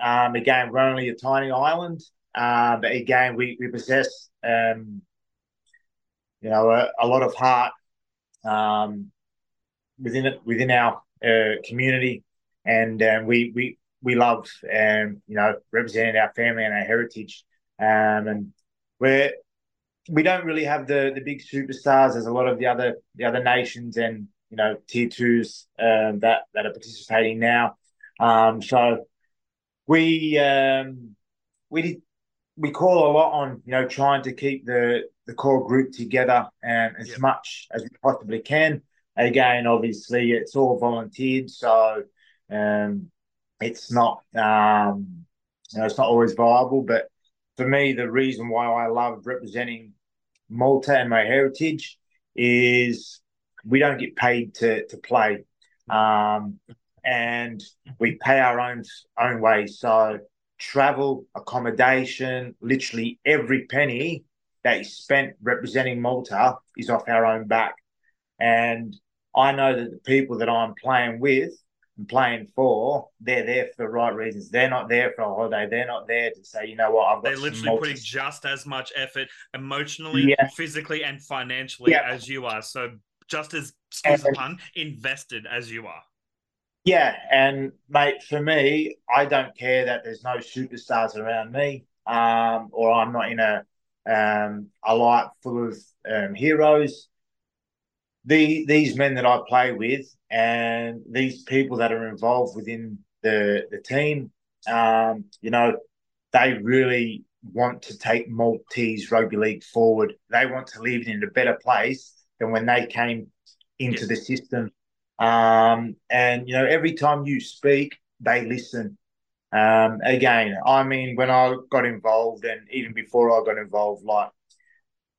Um, again, we're only a tiny island, uh, but again, we we possess um, you know a, a, lot of heart um, within it within our uh, community, and um, we we we love um, you know representing our family and our heritage, and we're we don't really have the the big superstars as a lot of the other the other nations. And you know tier twos um, that that are participating now. Um, so we um, we did, we call a lot on you know trying to keep the the core group together and as yep. much as we possibly can. Again, obviously, it's all volunteered, so um, it's not um, you know it's not always viable. But for me, the reason why I love representing Malta and my heritage is we don't get paid to to play, um, and we pay our own own way. So travel, accommodation, literally every penny that is spent representing Malta is off our own back. And I know that the people that I'm playing with and playing for, they're there for the right reasons. They're not there for a holiday. They're not there to say, you know what, I've got. They're literally putting just as much effort emotionally, yeah. physically, and financially yeah. as you are. So just as excuse and, the pun, invested as you are. Yeah, and mate, for me, I don't care that there's no superstars around me, um, or I'm not in a um, a light full of um, heroes. The these men that I play with and these people that are involved within the the team, um, you know, they really want to take Maltese rugby league forward. They want to leave it in a better place than when they came into yeah. the system. Um, and you know, every time you speak, they listen. Um, again, I mean, when I got involved, and even before I got involved, like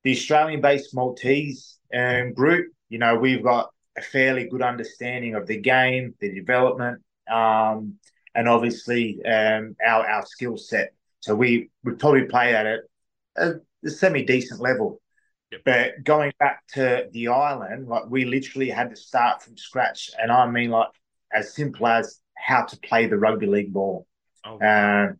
the Australian-based Maltese um, group, you know, we've got a fairly good understanding of the game, the development, um, and obviously um, our our skill set. So we would probably play at a, a semi decent level. Yep. But going back to the island, like we literally had to start from scratch, and I mean like as simple as how to play the rugby league ball. Oh, wow. um,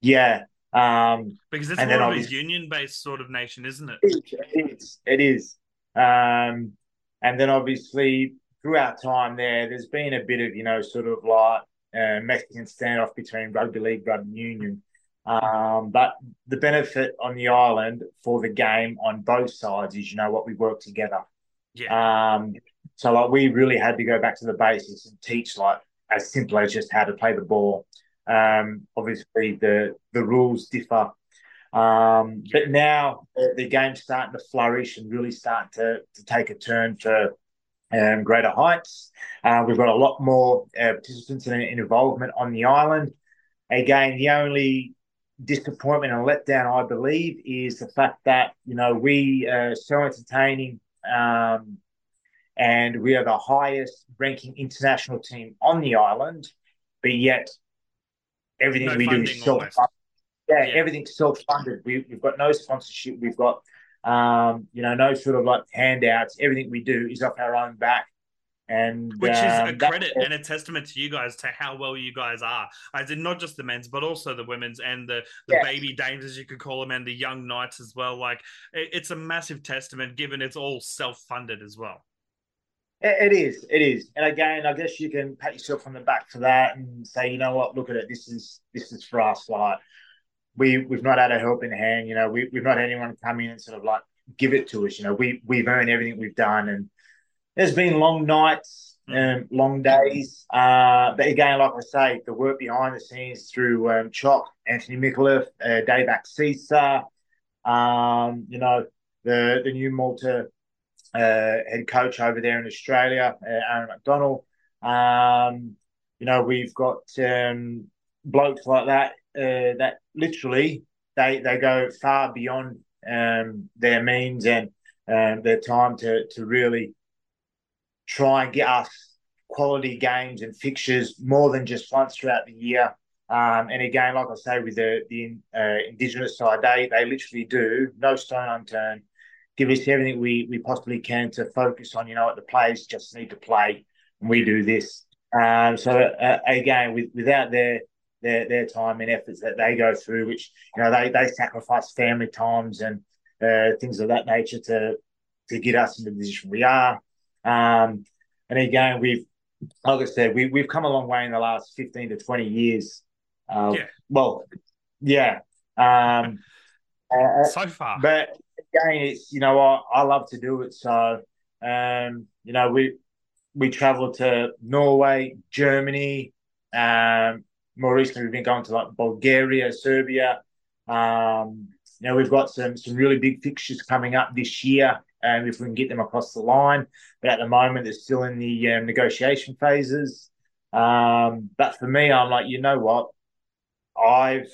yeah, um, because it's more of a union-based sort of nation, isn't it? It is. It is. Um, and then obviously throughout time there, there's been a bit of you know sort of like uh, Mexican standoff between rugby league, rugby union. Um, but the benefit on the island for the game on both sides is, you know, what we work together. Yeah. Um, so like we really had to go back to the basics and teach like as simple as just how to play the ball. Um, obviously the the rules differ, um, but now the, the, game's starting to flourish and really start to to take a turn for um, greater heights. Uh, we've got a lot more uh, participants and involvement on the island. Again, the only disappointment and letdown, I believe, is the fact that you know we are so entertaining, um, and we are the highest ranking international team on the island, but yet everything no we do is self. Yeah, yeah, everything's self funded. We, have got no sponsorship. We've got Um, you know, no sort of like handouts. Everything we do is off our own back. And which is um, a credit and a testament to you guys to how well you guys are. I did not just the men's, but also the women's and the, the yeah. baby dames, as you could call them, and the young knights as well. Like it, it's a massive testament, given it's all self funded as well. It is, it is, and again, I guess you can pat yourself on the back for that and say, you know what, look at it. This is this is for us. Like we we've not had a helping hand. You know, we we've not had anyone come in and sort of like give it to us. You know, we we've earned everything we've done, and there's been long nights and um, long days. Uh, but again, like I say, the work behind the scenes through um, Chop, Anthony Micallef, uh, Dave Axisa, um, you know, the the new Malta uh, head coach over there in Australia, uh, Aaron McDonald. Um, you know, we've got um, blokes like that uh, that literally they they go far beyond um, their means and um, their time to to really try and get us quality games and fixtures more than just once throughout the year. Um, and again, like I say, with the the uh, Indigenous side, they they literally do no stone unturned, give us everything we we possibly can to focus on. You know what the players just need to play, and we do this. Um, so uh, again, with, without their their their time and efforts that they go through, which you know they they sacrifice family times and uh, things of that nature to to get us in the position we are. Um, and again, we've, like I said, we, we've come a long way in the last 15 to 20 years. Uh, yeah. Well, yeah. Um, uh, so far. But again, it's, you know, I, I love to do it. So, um, you know, we, we traveled to Norway, Germany. Um, more recently, we've been going to like Bulgaria, Serbia. Um, you know, we've got some some really big fixtures coming up this year um, if we can get them across the line. But at the moment, they're still in the um, negotiation phases. Um, but for me, I'm like, you know what? I've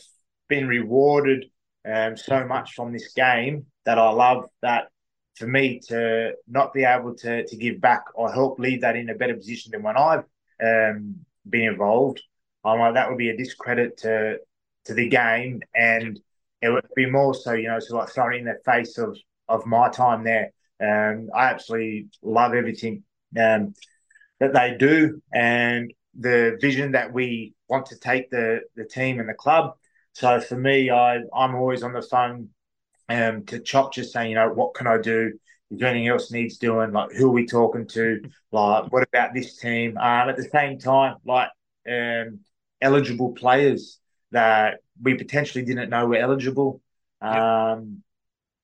been rewarded um, so much from this game that I love that for me to not be able to, to give back or help leave that in a better position than when I've um, been involved. I'm like, that would be a discredit to to the game and it would be more so, you know, so like throwing in the face of of my time there. Um, I absolutely love everything um, that they do and the vision that we want to take the the team and the club. So for me, I I'm always on the phone um, to Chop, just saying, you know, what can I do? If anything else needs doing, like who are we talking to? Like, what about this team? Um, at the same time, like um, eligible players that we potentially didn't know were eligible. Um,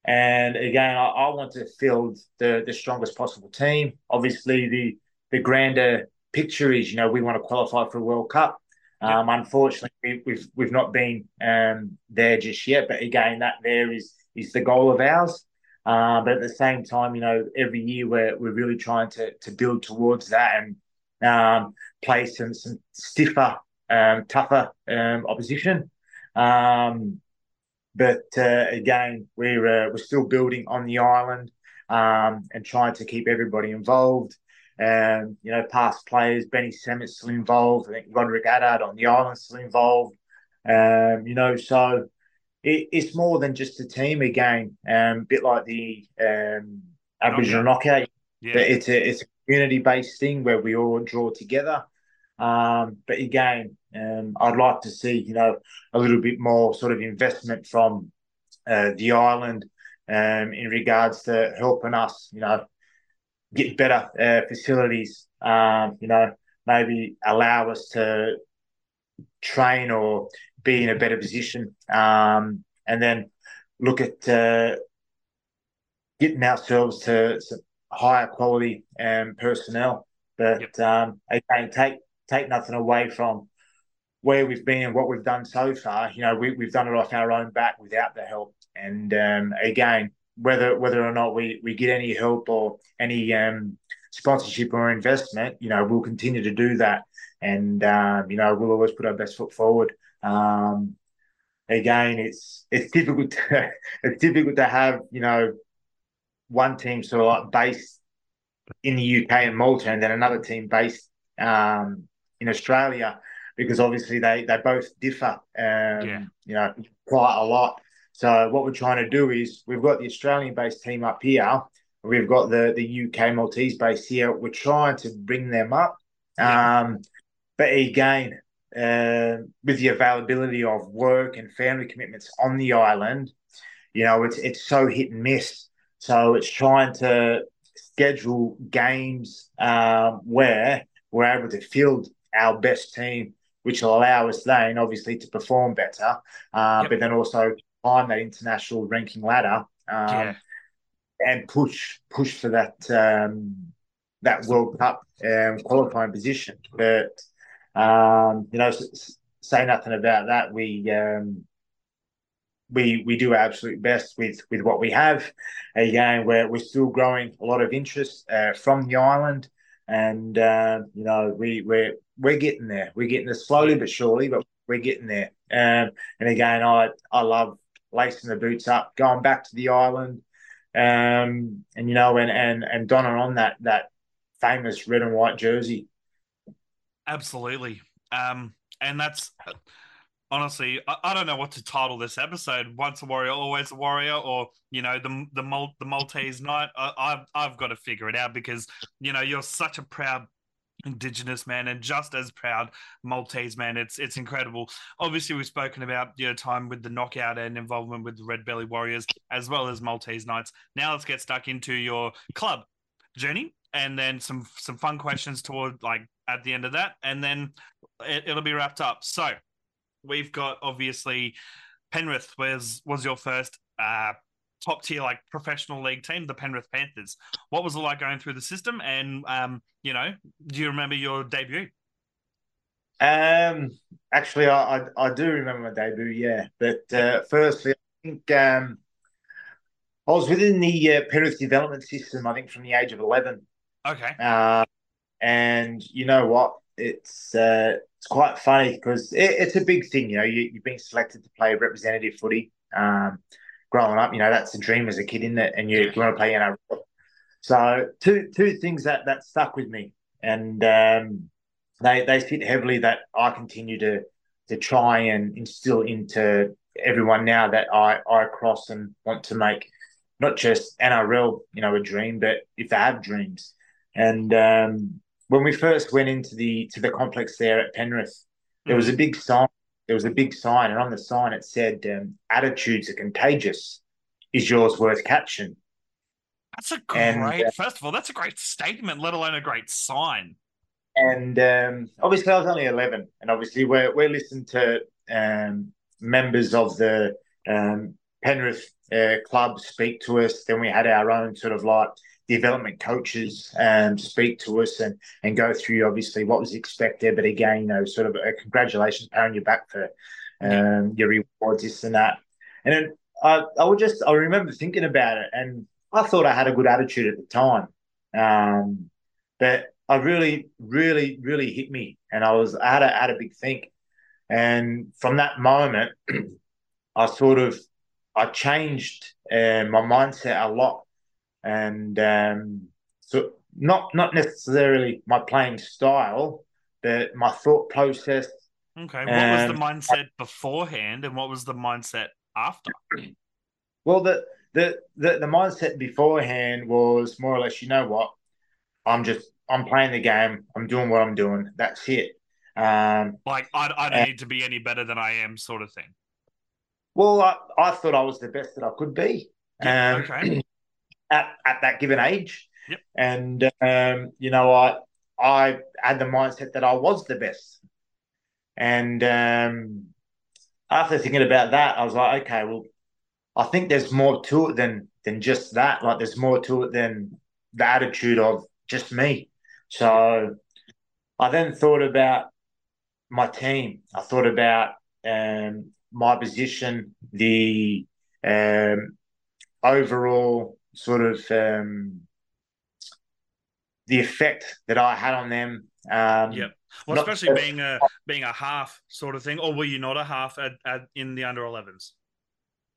and again, I, I, want to field the, the strongest possible team. Obviously, the the grander picture is, you know, we want to qualify for a World Cup. Um, unfortunately, we, have we've, we've not been um, there just yet. But again, that there is is the goal of ours. Uh, but at the same time, you know, every year we're we're really trying to to build towards that and um, play some some stiffer, um, tougher um, opposition. Um, but uh, again, we're uh, we're still building on the island um, and trying to keep everybody involved. Um, you know, past players, Benny Semmett's still involved. I think Roderick Attard on the island still involved. Um, you know, so it, it's more than just a team again. Um, a bit like the um, Aboriginal knockout. Yeah. But it's a it's a community based thing where we all draw together. Um, but again, um, I'd like to see, you know, a little bit more sort of investment from uh, the island um, in regards to helping us, you know, get better uh, facilities. Um, you know, maybe allow us to train or be in a better position, um, and then look at uh, getting ourselves to higher quality um, personnel. But yep. um, again, take take nothing away from where we've been and what we've done so far, you know, we, we've done it off our own back without the help. And um, again, whether whether or not we, we get any help or any um, sponsorship or investment, you know, we'll continue to do that. And um, you know, we'll always put our best foot forward. Um, again, it's it's difficult to it's difficult to have you know one team sort of like based in the UK and Malta, and then another team based um, in Australia because obviously they they both differ, um, yeah. you know, quite a lot. So what we're trying to do is we've got the Australian-based team up here. We've got the the UK Maltese base here. We're trying to bring them up, um, but again, uh, with the availability of work and family commitments on the island, you know, it's it's so hit and miss. So it's trying to schedule games um, where we're able to field our best team, which will allow us then obviously to perform better, uh, yep. but then also climb that international ranking ladder um, yeah. and push push for that um, that World Cup um, qualifying position. But um, you know, say nothing about that. We um, we we do our absolute best with with what we have. Again, we're we're still growing a lot of interest uh, from the island, and uh, you know we we're we're getting there. We're getting there slowly but surely, but we're getting there. Um, and again, I I love lacing the boots up, going back to the island, um, and you know, and and and donning on that that famous red and white jersey. Absolutely, um, and that's honestly, I, I, don't know what to title this episode. Once a warrior, always a warrior, or you know, the the Mal- the Maltese Knight. I, I've I've got to figure it out because you know you're such a proud indigenous man and just as proud maltese man it's it's incredible obviously we've spoken about your time with the knockout and involvement with the red belly warriors as well as maltese knights now let's get stuck into your club journey and then some some fun questions toward like at the end of that and then it, it'll be wrapped up so we've got obviously Penrith was was your first uh, top tier like professional league team, the Penrith Panthers. What was it like going through the system? And um, you know, do you remember your debut? Um, actually, I I, I do remember my debut. Yeah, but uh, firstly, I think um, I was within the uh, Penrith development system. I think from the age of eleven. Okay. Uh, and you know what? It's uh, it's quite funny because it, it's a big thing. You know, you, you've been selected to play representative footy. Um, growing up, you know, that's a dream as a kid, isn't it? And you, you want to play NRL. So two two things that that stuck with me, and um, they they fit heavily that I continue to to try and instill into everyone now that I I cross and want to make not just NRL, you know, a dream, but if they have dreams. And um, when we first went into the to the complex there at Penrith, there was a big sign. There was a big sign, and on the sign it said, um, "Attitudes are contagious. Is yours worth catching?" That's a great. And, uh, first of all, that's a great statement, let alone a great sign. And um, obviously, I was only eleven, and obviously, we're we're listening to um, members of the um, Penrith uh, club speak to us. Then we had our own sort of like development coaches um, speak to us and and go through obviously what was expected. But again, you know, sort of a congratulations, on your back for um, your rewards, this and that. And then I, I would just I remember thinking about it, and I thought I had a good attitude at the time, um, but I really, really, really hit me, and I was I had a, had a big think, and from that moment, I sort of I changed uh, my mindset a lot and um, so not not necessarily my playing style, but my thought process. Okay, what was the mindset beforehand, and what was the mindset after? Well, the the the, the mindset beforehand was more or less, you know what, I'm just I'm playing the game, I'm doing what I'm doing. That's it. Um, like I, I don't and, need to be any better than I am, sort of thing. Well, I, I thought I was the best that I could be. Um, okay. at, at that given age. Yep. And um, you know, I I had the mindset that I was the best. And um, after thinking about that, I was like, okay, well, I think there's more to it than than just that. Like, there's more to it than the attitude of just me. So I then thought about my team. I thought about um, my position, the um, overall sort of um, the effect that I had on them. Um, yeah. Well, especially being a being a half sort of thing, or were you not a half at, at in the under 11s?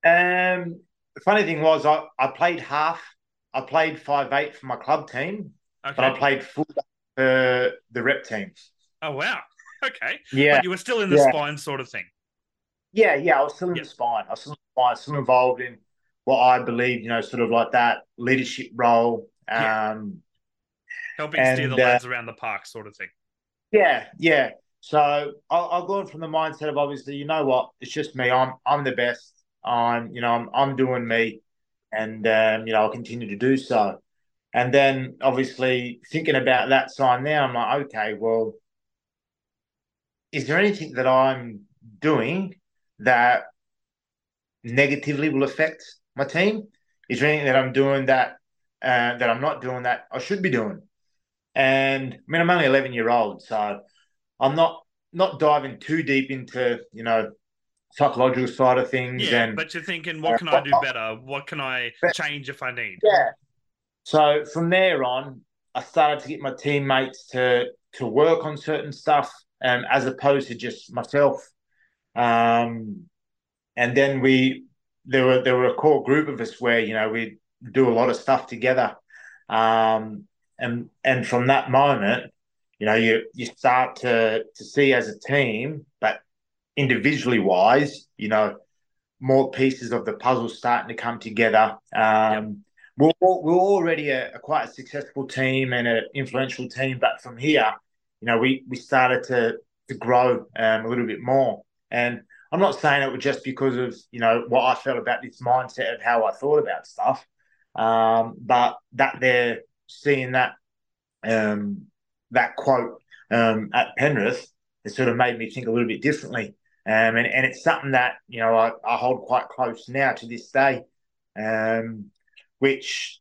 Um, the funny thing was, I, I played half. I played five eight for my club team, okay. but I played full for the rep team. Oh wow! Okay, yeah, but you were still in the yeah. spine sort of thing. Yeah, yeah, I was still in the spine. I was still, I was still involved in what I believe, you know, sort of like that leadership role. Um, Helping and, steer the lads uh, around the park, sort of thing. Yeah, yeah. So I, I've gone from the mindset of obviously, you know what, it's just me. I'm I'm the best. I'm, you know, I'm I'm doing me, and um, you know, I'll continue to do so. And then obviously thinking about that sign now, I'm like, okay, well, is there anything that I'm doing that negatively will affect my team? Is there anything that I'm doing that uh, that I'm not doing that I should be doing? And I mean, I'm only 11 year old, so I'm not not diving too deep into you know psychological side of things. Yeah, and, but you're thinking, what can uh, I do better? What can I change if I need? Yeah. So from there on, I started to get my teammates to to work on certain stuff, um, as opposed to just myself. Um, and then we there were there were a core group of us where you know we do a lot of stuff together. Um, and and from that moment, you know, you you start to to see as a team, but individually wise, you know, more pieces of the puzzle starting to come together. Um, yep. we're, we're already a, a, quite a successful team and an influential team, but from here, you know, we we started to to grow um, a little bit more. And I'm not saying it was just because of you know what I felt about this mindset of how I thought about stuff, um, but that they're seeing that um, that quote um, at Penrith, it sort of made me think a little bit differently. Um, and, and it's something that, you know, I, I hold quite close now to this day, um, which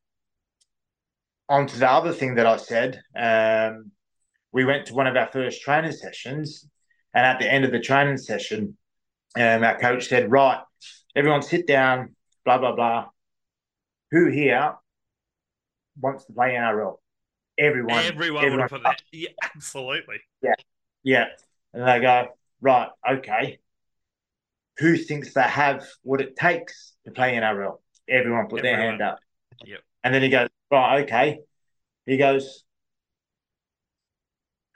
onto the other thing that I said, um, we went to one of our first training sessions. And at the end of the training session, um, our coach said, right, everyone sit down, blah, blah, blah. Who here wants to play NRL. Everyone, everyone, everyone would put that. Yeah, absolutely. Yeah, yeah. And they go, right, okay. Who thinks they have what it takes to play NRL? Everyone put everyone. their hand up. Yep. And then he goes, right, okay. He goes,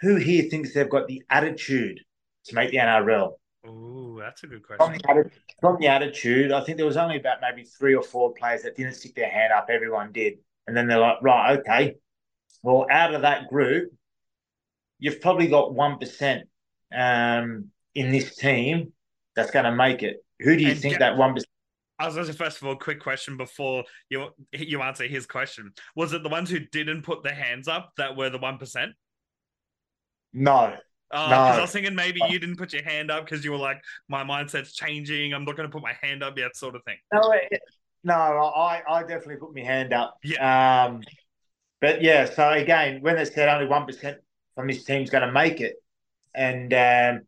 who here thinks they've got the attitude to make the NRL? Oh, that's a good question. From the, from the, attitude, I think there was only about maybe three or four players that didn't stick their hand up. Everyone did. And then they're like, right, okay. Well, out of that group, you've probably got 1% um, in this team that's going to make it. Who do you and think that 1%? I was going to first of all, quick question before you you answer his question. Was it the ones who didn't put their hands up that were the 1%? No. Oh, no. I was thinking maybe you didn't put your hand up because you were like, my mindset's changing. I'm not going to put my hand up yet, sort of thing. No, it, no, I, I definitely put my hand up. Yeah. Um, but yeah, so again, when they said only one percent from this team's going to make it, and um,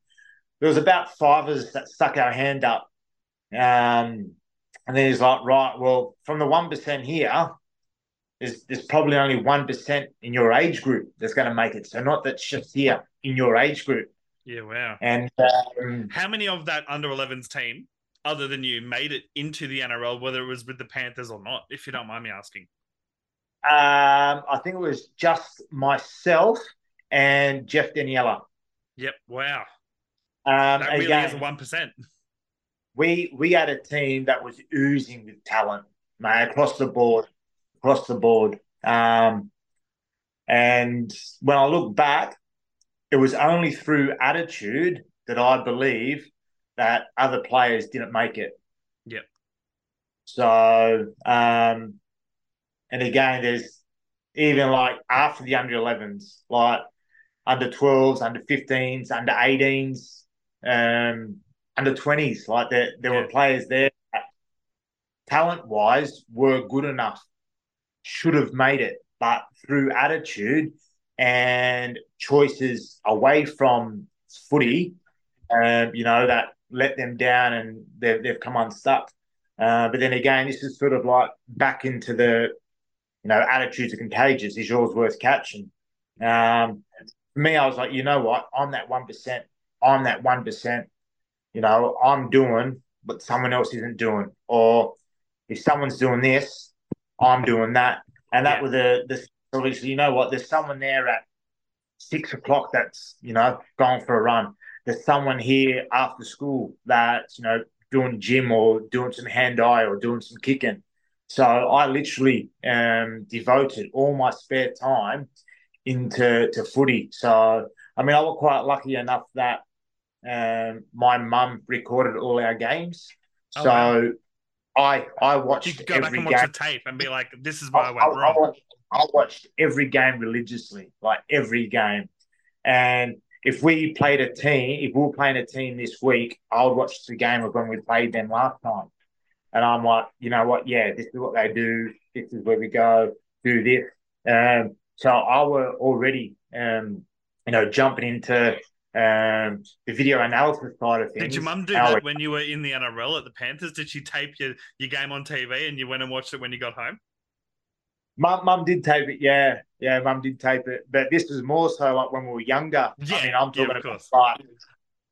there was about five of us that stuck our hand up, um, and then he's like, right, well, from the one percent here, there's there's probably only one percent in your age group that's going to make it. So not that's just here in your age group. Yeah, wow. And um, how many of that under 11s team other than you made it into the NRL, whether it was with the Panthers or not, if you don't mind me asking? Um, I think it was just myself and Geoff Daniela. Yep. Wow. Um, that really again, is a one percent. We we had a team that was oozing with talent, man, across the board, across the board. Um, and when I look back, it was only through attitude that I believe that other players didn't make it. Yep. So, um, and again, there's even like after the under 11s, like under 12s, under 15s, under 18s, um, under 20s. Like there, there yeah. were players there talent wise were good enough, should have made it, but through attitude and choices away from footy, um, you know, that let them down and they've, they've come unstuck. Uh, but then again, this is sort of like back into the, you know, attitudes are contagious. Is yours worth catching? Um, for me, I was like, you know what? I'm that 1%. I'm that 1%. You know, I'm doing what someone else isn't doing. Or if someone's doing this, I'm doing that. And that yeah. was the, the obviously, you know what? There's someone there at six o'clock that's, you know, going for a run there's someone here after school that's you know doing gym or doing some hand eye or doing some kicking. So I literally um, devoted all my spare time into to footy. So I mean, I was quite lucky enough that um, my mum recorded all our games. Oh, so wow. I I watched. You go back and watch game. the tape and be like, "This is why I, I went I, wrong." I watched, every game religiously, like every game, and if we played a team, if we were playing a team this week, I would watch the game of when we played them last time. And I'm like, you know what? Yeah, this is what they do. This is where we go. Do this. Um, so I were already, um, you know, jumping into um, the video analysis side of things. Did your mum do that when you were in the NRL at the Panthers? Did she tape your, your game on TV and you went and watched it when you got home? Mum, mum did tape it, yeah, yeah. Mum did tape it, but this was more so like when we were younger. Yeah, I mean, I'm talking yeah, about like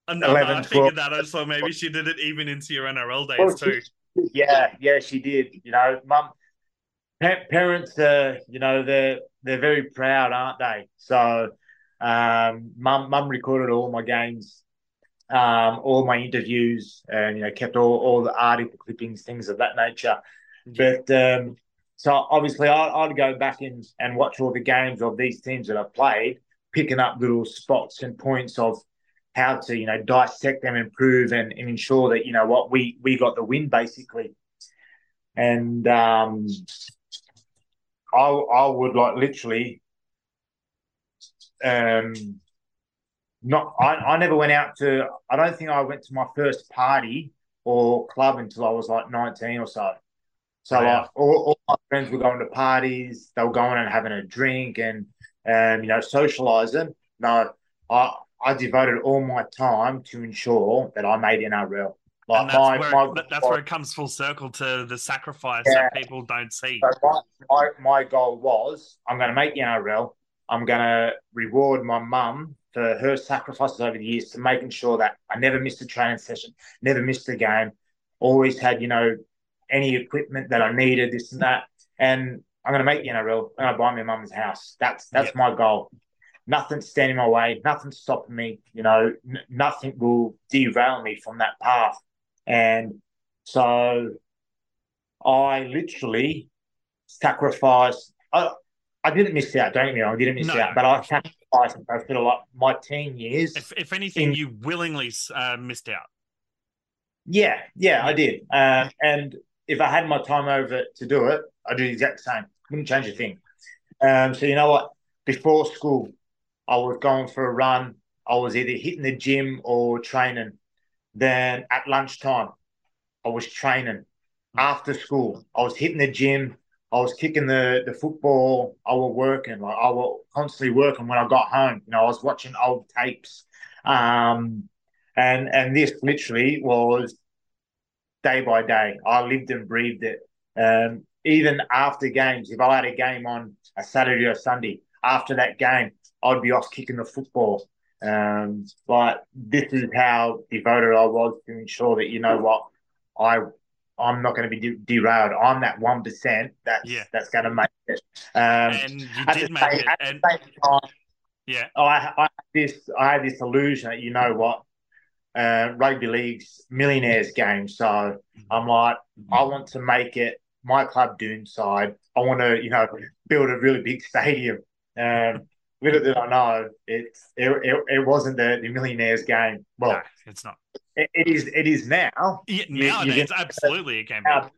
uh, no, 11, no, I figured 12. that. So maybe she did it even into your NRL days well, too. She, yeah, yeah, she did. You know, mum, parents, uh, you know, they're they're very proud, aren't they? So, um, mum, mum recorded all my games, um, all my interviews, and you know, kept all all the article clippings, things of that nature. But um, so obviously, I, would go back in and watch all the games of these teams that I've played, picking up little spots and points of how to, you know, dissect them, improve, and, and ensure that you know what we we got the win basically. And um, I I would like literally, um, not I, I never went out to. I don't think I went to my first party or club until I was like nineteen or so. So like all, all, my friends were going to parties, they were going and having a drink and um, you know, socializing. No, I I devoted all my time to ensure that I made NRL. Like that's, my, where, my, that's my, where it comes full circle to the sacrifice yeah. that people don't see. So my, my, my goal was I'm going to make the NRL. I'm going to reward my mum for her sacrifices over the years to making sure that I never missed a training session, never missed a game, always had, you know, any equipment that I needed, this and that. And I'm going to make the NRL. I'm going to buy my mum's house. That's that's yep. my goal. Nothing standing my way. Nothing stopping me. You know, n- nothing will derail me from that path. And so I literally sacrificed. I, I didn't miss out. Don't get me wrong. I didn't miss no. out, but I sacrificed. I feel like my teen years. If, if anything, in, you willingly uh, missed out. Yeah, yeah, I did. Um, and if I had my time over to do it, I'd do the exact same. Wouldn't change a thing. Um, so you know what? Before school, I was going for a run. I was either hitting the gym or training. Then at lunchtime, I was training. After school, I was hitting the gym. I was kicking the, the football. I was working. Like I was constantly working when I got home. You know, I was watching old tapes. Um, and and this literally was day by day. I lived and breathed it. Um, even after games, if I had a game on a Saturday or Sunday, after that game, I'd be off kicking the football. Um, but this is how devoted I was to ensure that you know what I I'm not going to be de- derailed. I'm that one percent that's yeah. that's going to make it. Um, and you did make same, it. And... Time, yeah, I I had this I had this illusion that you know what uh, rugby league's millionaires game. So I'm like, I want to make it my club Doonside. I want to, you know, build a really big stadium. Um, little did I know, it's it, it, it wasn't the, the millionaires game. Well, no, it's not. It, it is. It is now. Yeah, nowadays, you, you absolutely, it can be.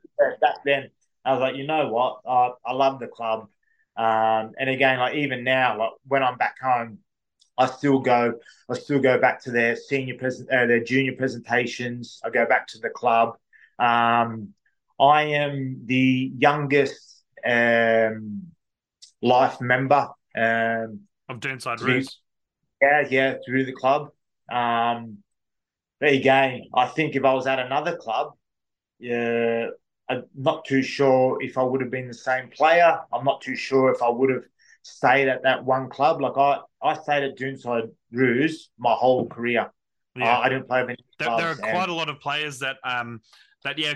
Back then, I was like, you know what? I, I love the club. Um, and again, like even now, like when I'm back home, I still go. I still go back to their senior present, uh, their junior presentations. I go back to the club. Um, I am the youngest um, life member um, of Doonside Roos. Yeah, yeah, through the club. Um, but again, I think if I was at another club, yeah, I'm not too sure if I would have been the same player. I'm not too sure if I would have stayed at that one club. Like I, I stayed at Doonside Roos my whole career. Yeah. Uh, I didn't play with any there, there, are and... quite a lot of players that um that yeah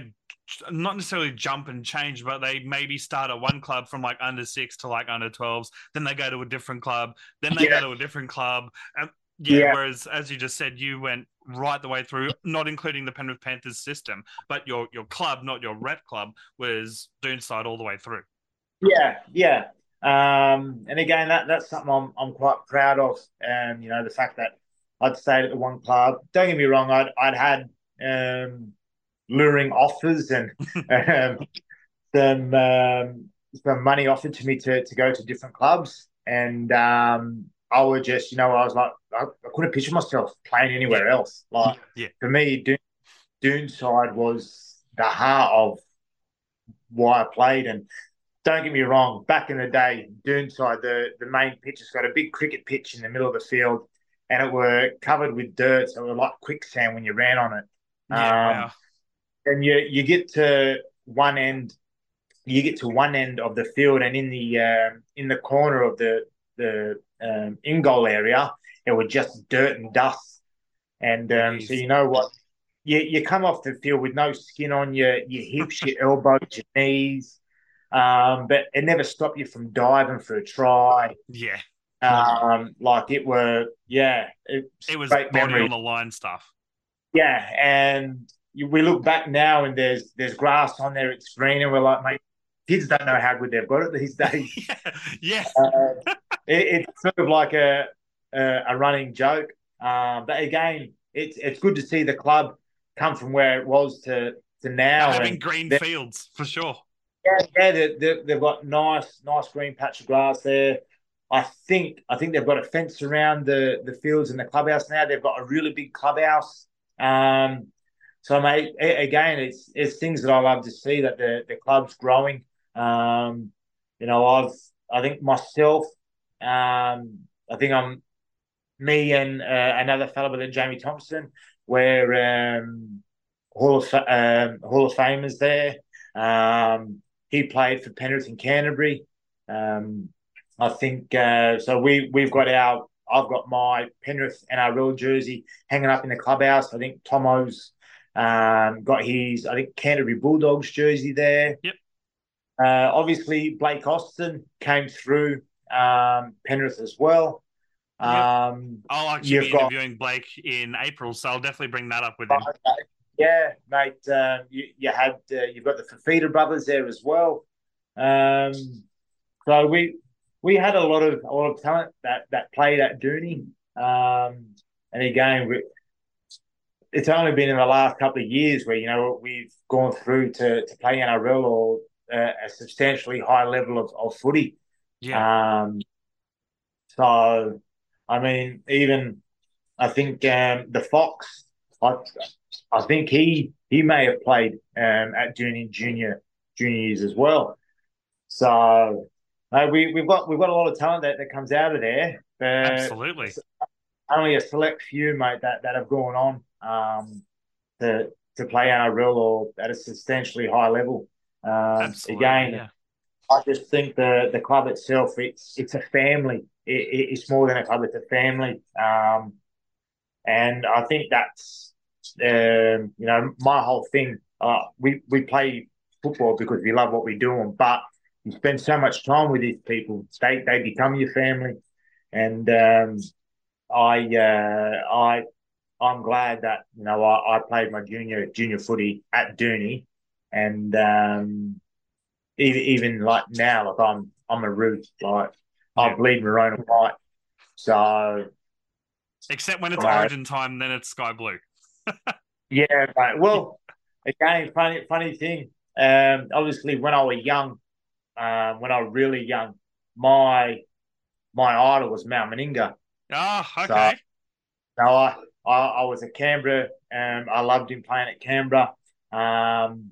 not necessarily jump and change, but they maybe start at one club from like under six to like under 12s. Then they go to a different club. Then they yeah. go to a different club. And Yeah, Yeah. Whereas, as you just said, you went right the way through, not including the Penrith Panthers system, but your your club, not your rep club, was Doonside all the way through. Yeah, yeah. Um, and again, that that's something I'm I'm quite proud of. Um, you know, the fact that I'd stayed at the one club. Don't get me wrong, I'd I'd had um, luring offers and um, some um, some money offered to me to to go to different clubs, and um, I would just, you know, I was like, I, I couldn't picture myself playing anywhere else. Like Yeah. for me, Doon, Doonside was the heart of why I played. And don't get me wrong, back in the day, Doonside, the, the main pitch has got a big cricket pitch in the middle of the field and it were covered with dirt. So it was like quicksand when you ran on it. Yeah, Um, wow. And you, you get to one end, you get to one end of the field and in the um, in the corner of the the um, in goal area, it was just dirt and dust. And um, so you know what? You you come off the field with no skin on your your hips, your elbows, your knees. Um, but it never stopped you from diving for a try. yeah, Um, like it were, yeah, it, it was body on the line stuff. Yeah, and you, we look back now and there's there's grass on there, it's green, and we're like, mate, kids don't know how good they've got it these days. yeah, Uh, it, it's sort of like a a, a running joke. Um, but again, it's it's good to see the club come from where it was to to now. having green fields for sure. yeah, yeah, they, they, they've got nice nice green patch of grass there. I think I think they've got a fence around the the fields and the clubhouse now. They've got a really big clubhouse. Um, so, mate, again, it's it's things that I love to see that the the club's growing. Um, you know, I've I think myself, um, I think I'm me and uh, another fellow by the Jamie Thompson, we're um, Hall of um, Hall of Famers there. Um, he played for Penrith and Canterbury. Um, I think uh, so. We we've got our. I've got my Penrith NRL jersey hanging up in the clubhouse. I think Tomo's um, got his. I think Canterbury Bulldogs jersey there. Yep. Uh, obviously, Blake Austin came through um, Penrith as well. Yep. Um, I'll actually be got- interviewing Blake in April, so I'll definitely bring that up with him. uh, yeah, mate. Um, you, you had uh, you've got the Fifita brothers there as well. Um, so we we had a lot of a lot of talent that that played at Dooney. Um, and again, we, it's only been in the last couple of years where you know we've gone through to to play NRL or uh, a substantially high level of, of footy. Yeah, Um, so, I mean, even I think um, the Fox, I, I think he he may have played um, at junior junior junior years as well. So, uh, we we've got we've got a lot of talent that, that comes out of there. But absolutely. only a select few, mate, that, that have gone on um, to to play NRL or at a substantially high level. Um, again, yeah. I just think the the club itself, it's it's a family. It, it- it's more than a club; it's a family. Um, and I think that's um, you know my whole thing. Uh, we we play football because we love what we're doing, but you spend so much time with these people; they they become your family. And um, I uh, I I'm glad that you know I, I played my junior junior footy at Dooney, and um, even even like now, like I'm I'm a root, like I Yeah. bleed maroon and white. So Except when it's origin time, then it's sky blue. yeah, well, again, funny funny thing. Um, obviously, when I was young, um, when I was really young, my my idol was Mal Meninga. Ah, So- okay. No, I, I, I was at Canberra. Um, I loved him playing at Canberra. Um,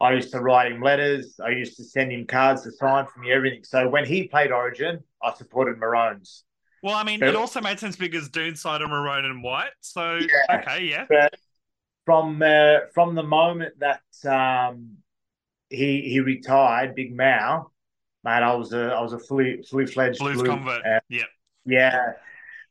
I used to write him letters. I used to send him cards to sign for me, everything. So when he played Origin, I supported Maroons. Well, I mean, Yeah. it also made sense because Doonside are maroon and white. So, Yeah. okay, yeah. But from uh, from the moment that um, he he retired, Big Mal, mate, I was a I was a fully fully fledged Blues blue. convert. Uh, yeah. Yeah,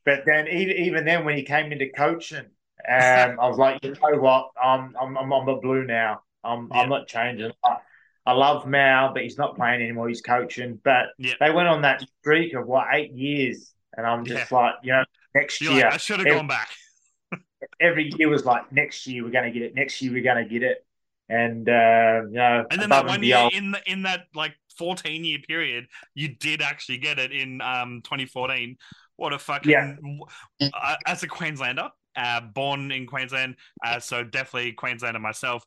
but then even even then when he came into coaching, um, I was like, you know what, I'm I'm I'm, I'm a blue now. I'm Yeah. I'm not changing. I, I love Mal, but he's not playing anymore. He's coaching. But Yeah. they went on that streak of what eight years, and I'm just like, you know, next You're year. like, I should have gone back. every year was like next year we're going to get it. Next year we're going to get it. And uh, you know, And then that one year in the, in that like 14 year period, you did actually get it in um 2014. What a fucking Yeah. uh, as a Queenslander, uh, born in Queensland, uh, so definitely Queenslander myself.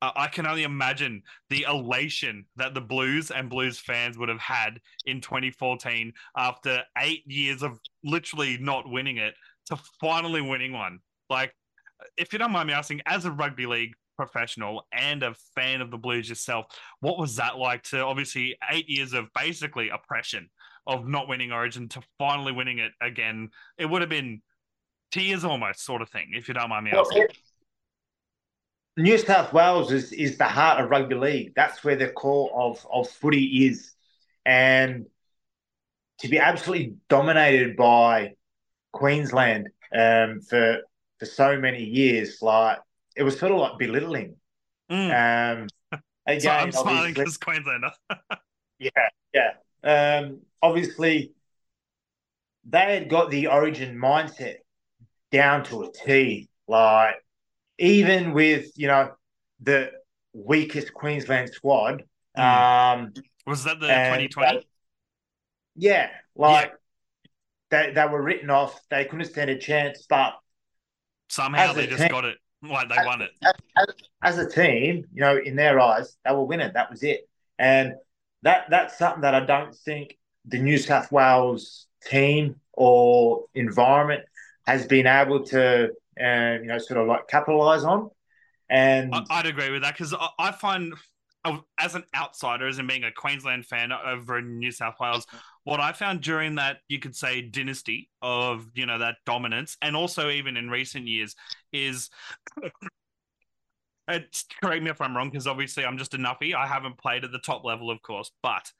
Uh, I can only imagine the elation that the Blues and Blues fans would have had in 2014 after eight years of literally not winning it to finally winning one. Like, if you don't mind me asking, as a rugby league professional and a fan of the Blues yourself, what was that like to obviously eight years of basically oppression of not winning Origin to finally winning it again? It would have been tears almost, sort of thing, if you don't mind me Well, asking. New South Wales is, is the heart of rugby league. That's where the core of, of footy is. And to be absolutely dominated by Queensland um, for for so many years, like it was sort of like belittling. Mm. Um, so again, I'm smiling because Queenslander. yeah, yeah. Um, obviously, they had got the origin mindset down to a T. Like, even with, you know, the weakest Queensland squad, um, Was that the 2020? they- yeah, like they, they were written off. They couldn't stand a chance, but Somehow they just team- got it. Like they won it. as, as, as a team, you know, in their eyes, they were winning. That was it. And that that's something that I don't think the New South Wales team or environment has been able to, uh, you know, sort of like capitalize on. And I, I'd agree with that because I, I find, as an outsider, as in being a Queensland fan over in New South Wales, what I found during that you could say dynasty of you know that dominance, and also even in recent years, is. Uh, correct me if I'm wrong, because obviously I'm just a nuffy. I haven't played at the top level, of course, but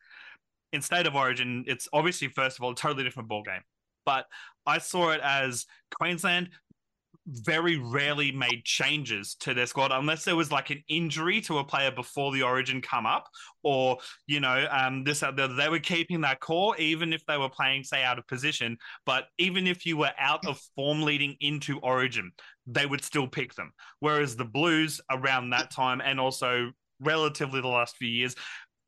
in State of Origin, it's obviously first of all a totally different ball game. But I saw it as Queensland very rarely made changes to their squad unless there was like an injury to a player before the origin come up or you know um this they were keeping that core even if they were playing say out of position but even if you were out of form leading into origin they would still pick them whereas the blues around that time and also relatively the last few years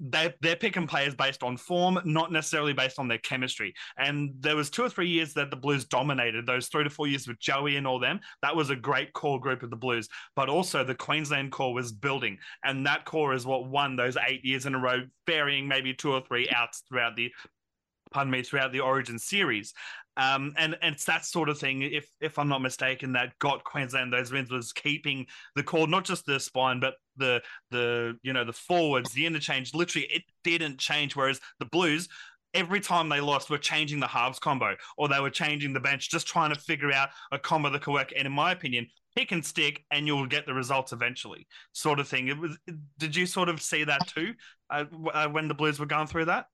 they, they're picking players based on form, not necessarily based on their chemistry. And there was two or three years that the Blues dominated. Those three to four years with Joey and all them, that was a great core group of the Blues. But also the Queensland core was building, and that core is what won those eight years in a row, varying maybe two or three outs throughout the, pardon me, throughout the Origin series. Um, and, and it's that sort of thing, if if I'm not mistaken, that got Queensland those wins was keeping the core, not just the spine, but the the you know the forwards, the interchange. Literally, it didn't change. Whereas the Blues, every time they lost, were changing the halves combo or they were changing the bench, just trying to figure out a combo that could work. And in my opinion, pick and stick, and you'll get the results eventually, sort of thing. It was. Did you sort of see that too uh, uh, when the Blues were going through that?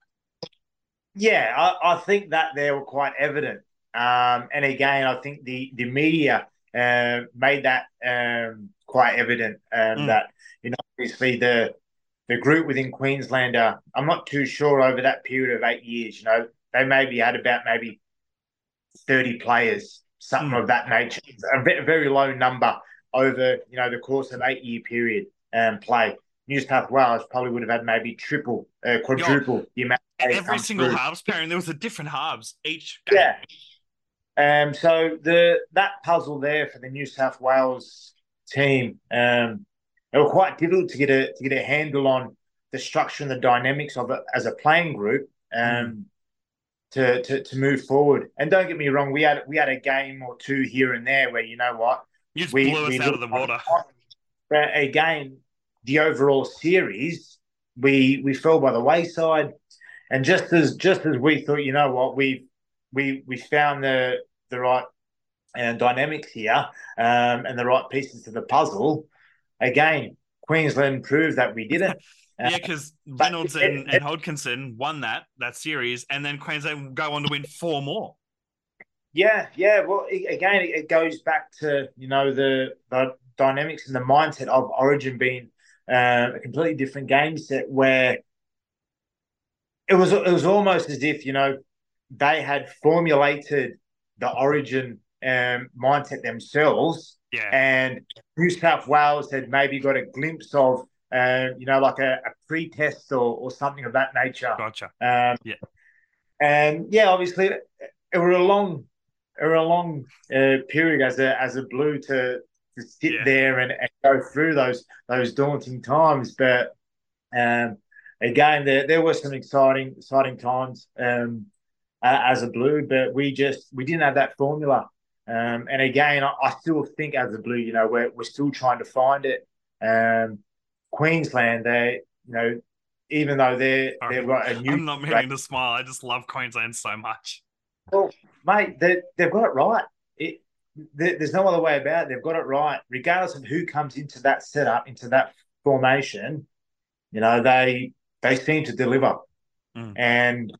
Yeah, I, I think that they were quite evident. Um, and again, I think the the media uh, made that um, quite evident um, Mm. that you know obviously the the group within Queenslander. I'm not too sure over that period of eight years. You know, they maybe had about maybe thirty players, something Mm. of that nature. A very low number over you know the course of eight year period um, play. New South Wales probably would have had maybe triple, uh, quadruple the amount. of Every single through. halves pairing, there was a different halves each. Game. Yeah. Um, so the that puzzle there for the New South Wales team, um, it was quite difficult to get a to get a handle on the structure and the dynamics of it as a playing group. Um, to, to to move forward. And don't get me wrong, we had we had a game or two here and there where you know what You just we blew us out of the water. But again, the overall series, we we fell by the wayside, and just as just as we thought, you know what, we we we found the the right uh, dynamics here um, and the right pieces to the puzzle. Again, Queensland proved that we didn't. Uh, Yeah, because Reynolds it- and, and Hodkinson won that that series, and then Queensland go on to win four more. Yeah, yeah. Well, it, again, it, it goes back to you know the the dynamics and the mindset of Origin being uh, a completely different game set where it was it was almost as if you know they had formulated the origin um, mindset themselves. Yeah. And New South Wales had maybe got a glimpse of, uh, you know, like a, a pre-test or, or something of that nature. Gotcha. Um, Yeah. And yeah, obviously, it was a long, it was a long uh, period as a as a blue to to sit Yeah. there and, and go through those those daunting times. But um, again, there there were some exciting exciting times um, a- as a blue, but we just we didn't have that formula. Um, and again, I, I still think as a blue, you know, we're we're still trying to find it. Um, Queensland, they you know, even though they're Sorry. they've got a new I'm not meaning to smile. I just love Queensland so much. well, mate, they, they've got it right. It, there, there's no other way about it. They've got it right, regardless of who comes into that setup, into that formation. You know, they they seem to deliver, Mm. and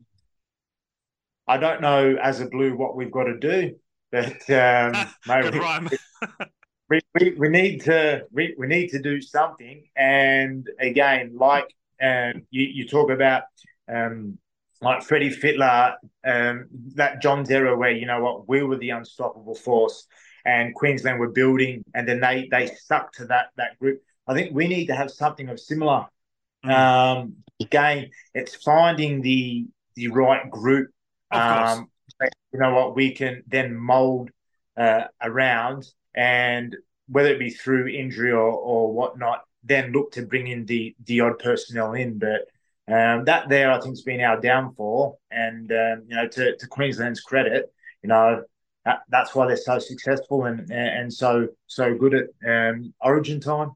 I don't know as a blue what we've got to do, but um, mate, Good we, rhyme. we, we, we need to we, we need to do something. And again, like um, you, you talk about um, like Freddie Fittler, um, that John's era where you know what we were the unstoppable force, and Queensland were building, and then they they stuck to that that group. I think we need to have something of similar. Mm. Um, again, it's finding the the right group. Um, you know what we can then mold uh, around, and whether it be through injury or or whatnot, then look to bring in the the odd personnel in. But um, that there, I think, has been our downfall. And um, you know, to, to Queensland's credit, you know, that, that's why they're so successful and and so so good at um, Origin time.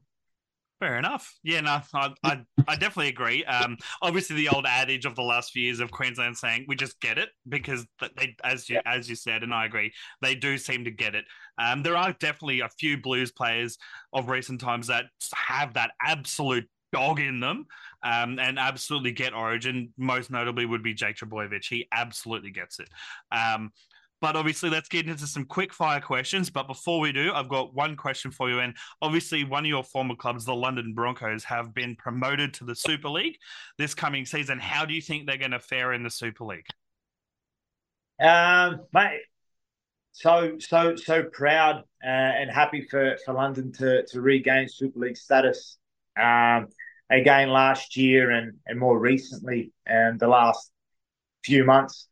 Fair enough. Yeah, no, I, I, I definitely agree. Um, obviously, the old adage of the last few years of Queensland saying we just get it because they, as you as you said, and I agree, they do seem to get it. Um, there are definitely a few Blues players of recent times that have that absolute dog in them um, and absolutely get Origin. Most notably would be Jake Trbojevic. He absolutely gets it. Um, but obviously, let's get into some quick fire questions. But before we do, I've got one question for you. And obviously, one of your former clubs, the London Broncos, have been promoted to the Super League this coming season. How do you think they're going to fare in the Super League? Um, mate, so so so proud uh, and happy for for London to to regain Super League status. Um, again last year and and more recently, and the last few months,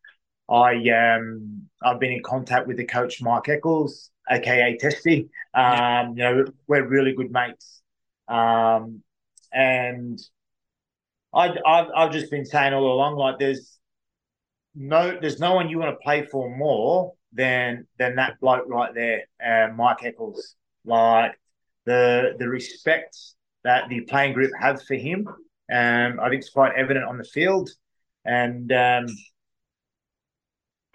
I um I've been in contact with the coach Mike Eccles, aka Testy. Um, you know we're really good mates. Um, and I I've, I've just been saying all along like there's no there's no one you want to play for more than than that bloke right there, uh, Mike Eccles. Like the the respect that the playing group have for him, um, I think it's quite evident on the field. And um,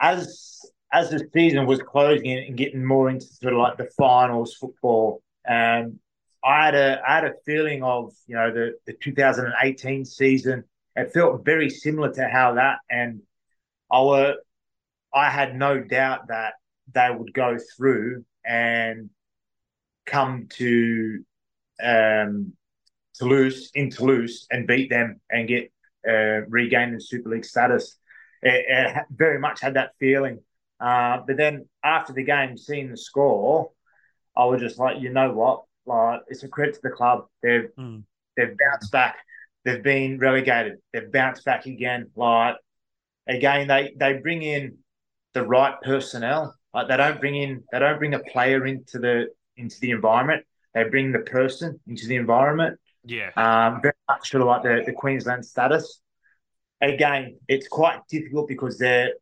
as as the season was closing and getting more into sort of like the finals football, um, I had a I had a feeling of you know the the 2018 season. It felt very similar to how that and our I had no doubt that they would go through and come to um, Toulouse in Toulouse and beat them and get uh, regain the Super League status. It, it very much had that feeling. Uh, but then after the game, seeing the score, I was just like, you know what? Like it's a credit to the club. They've Mm. they've bounced back. They've been relegated. They've bounced back again. Like again, they they bring in the right personnel. Like they don't bring in they don't bring a player into the into the environment. They bring the person into the environment. Yeah. Um, very much sort of like the, the Queensland status. Again, it's quite difficult because they're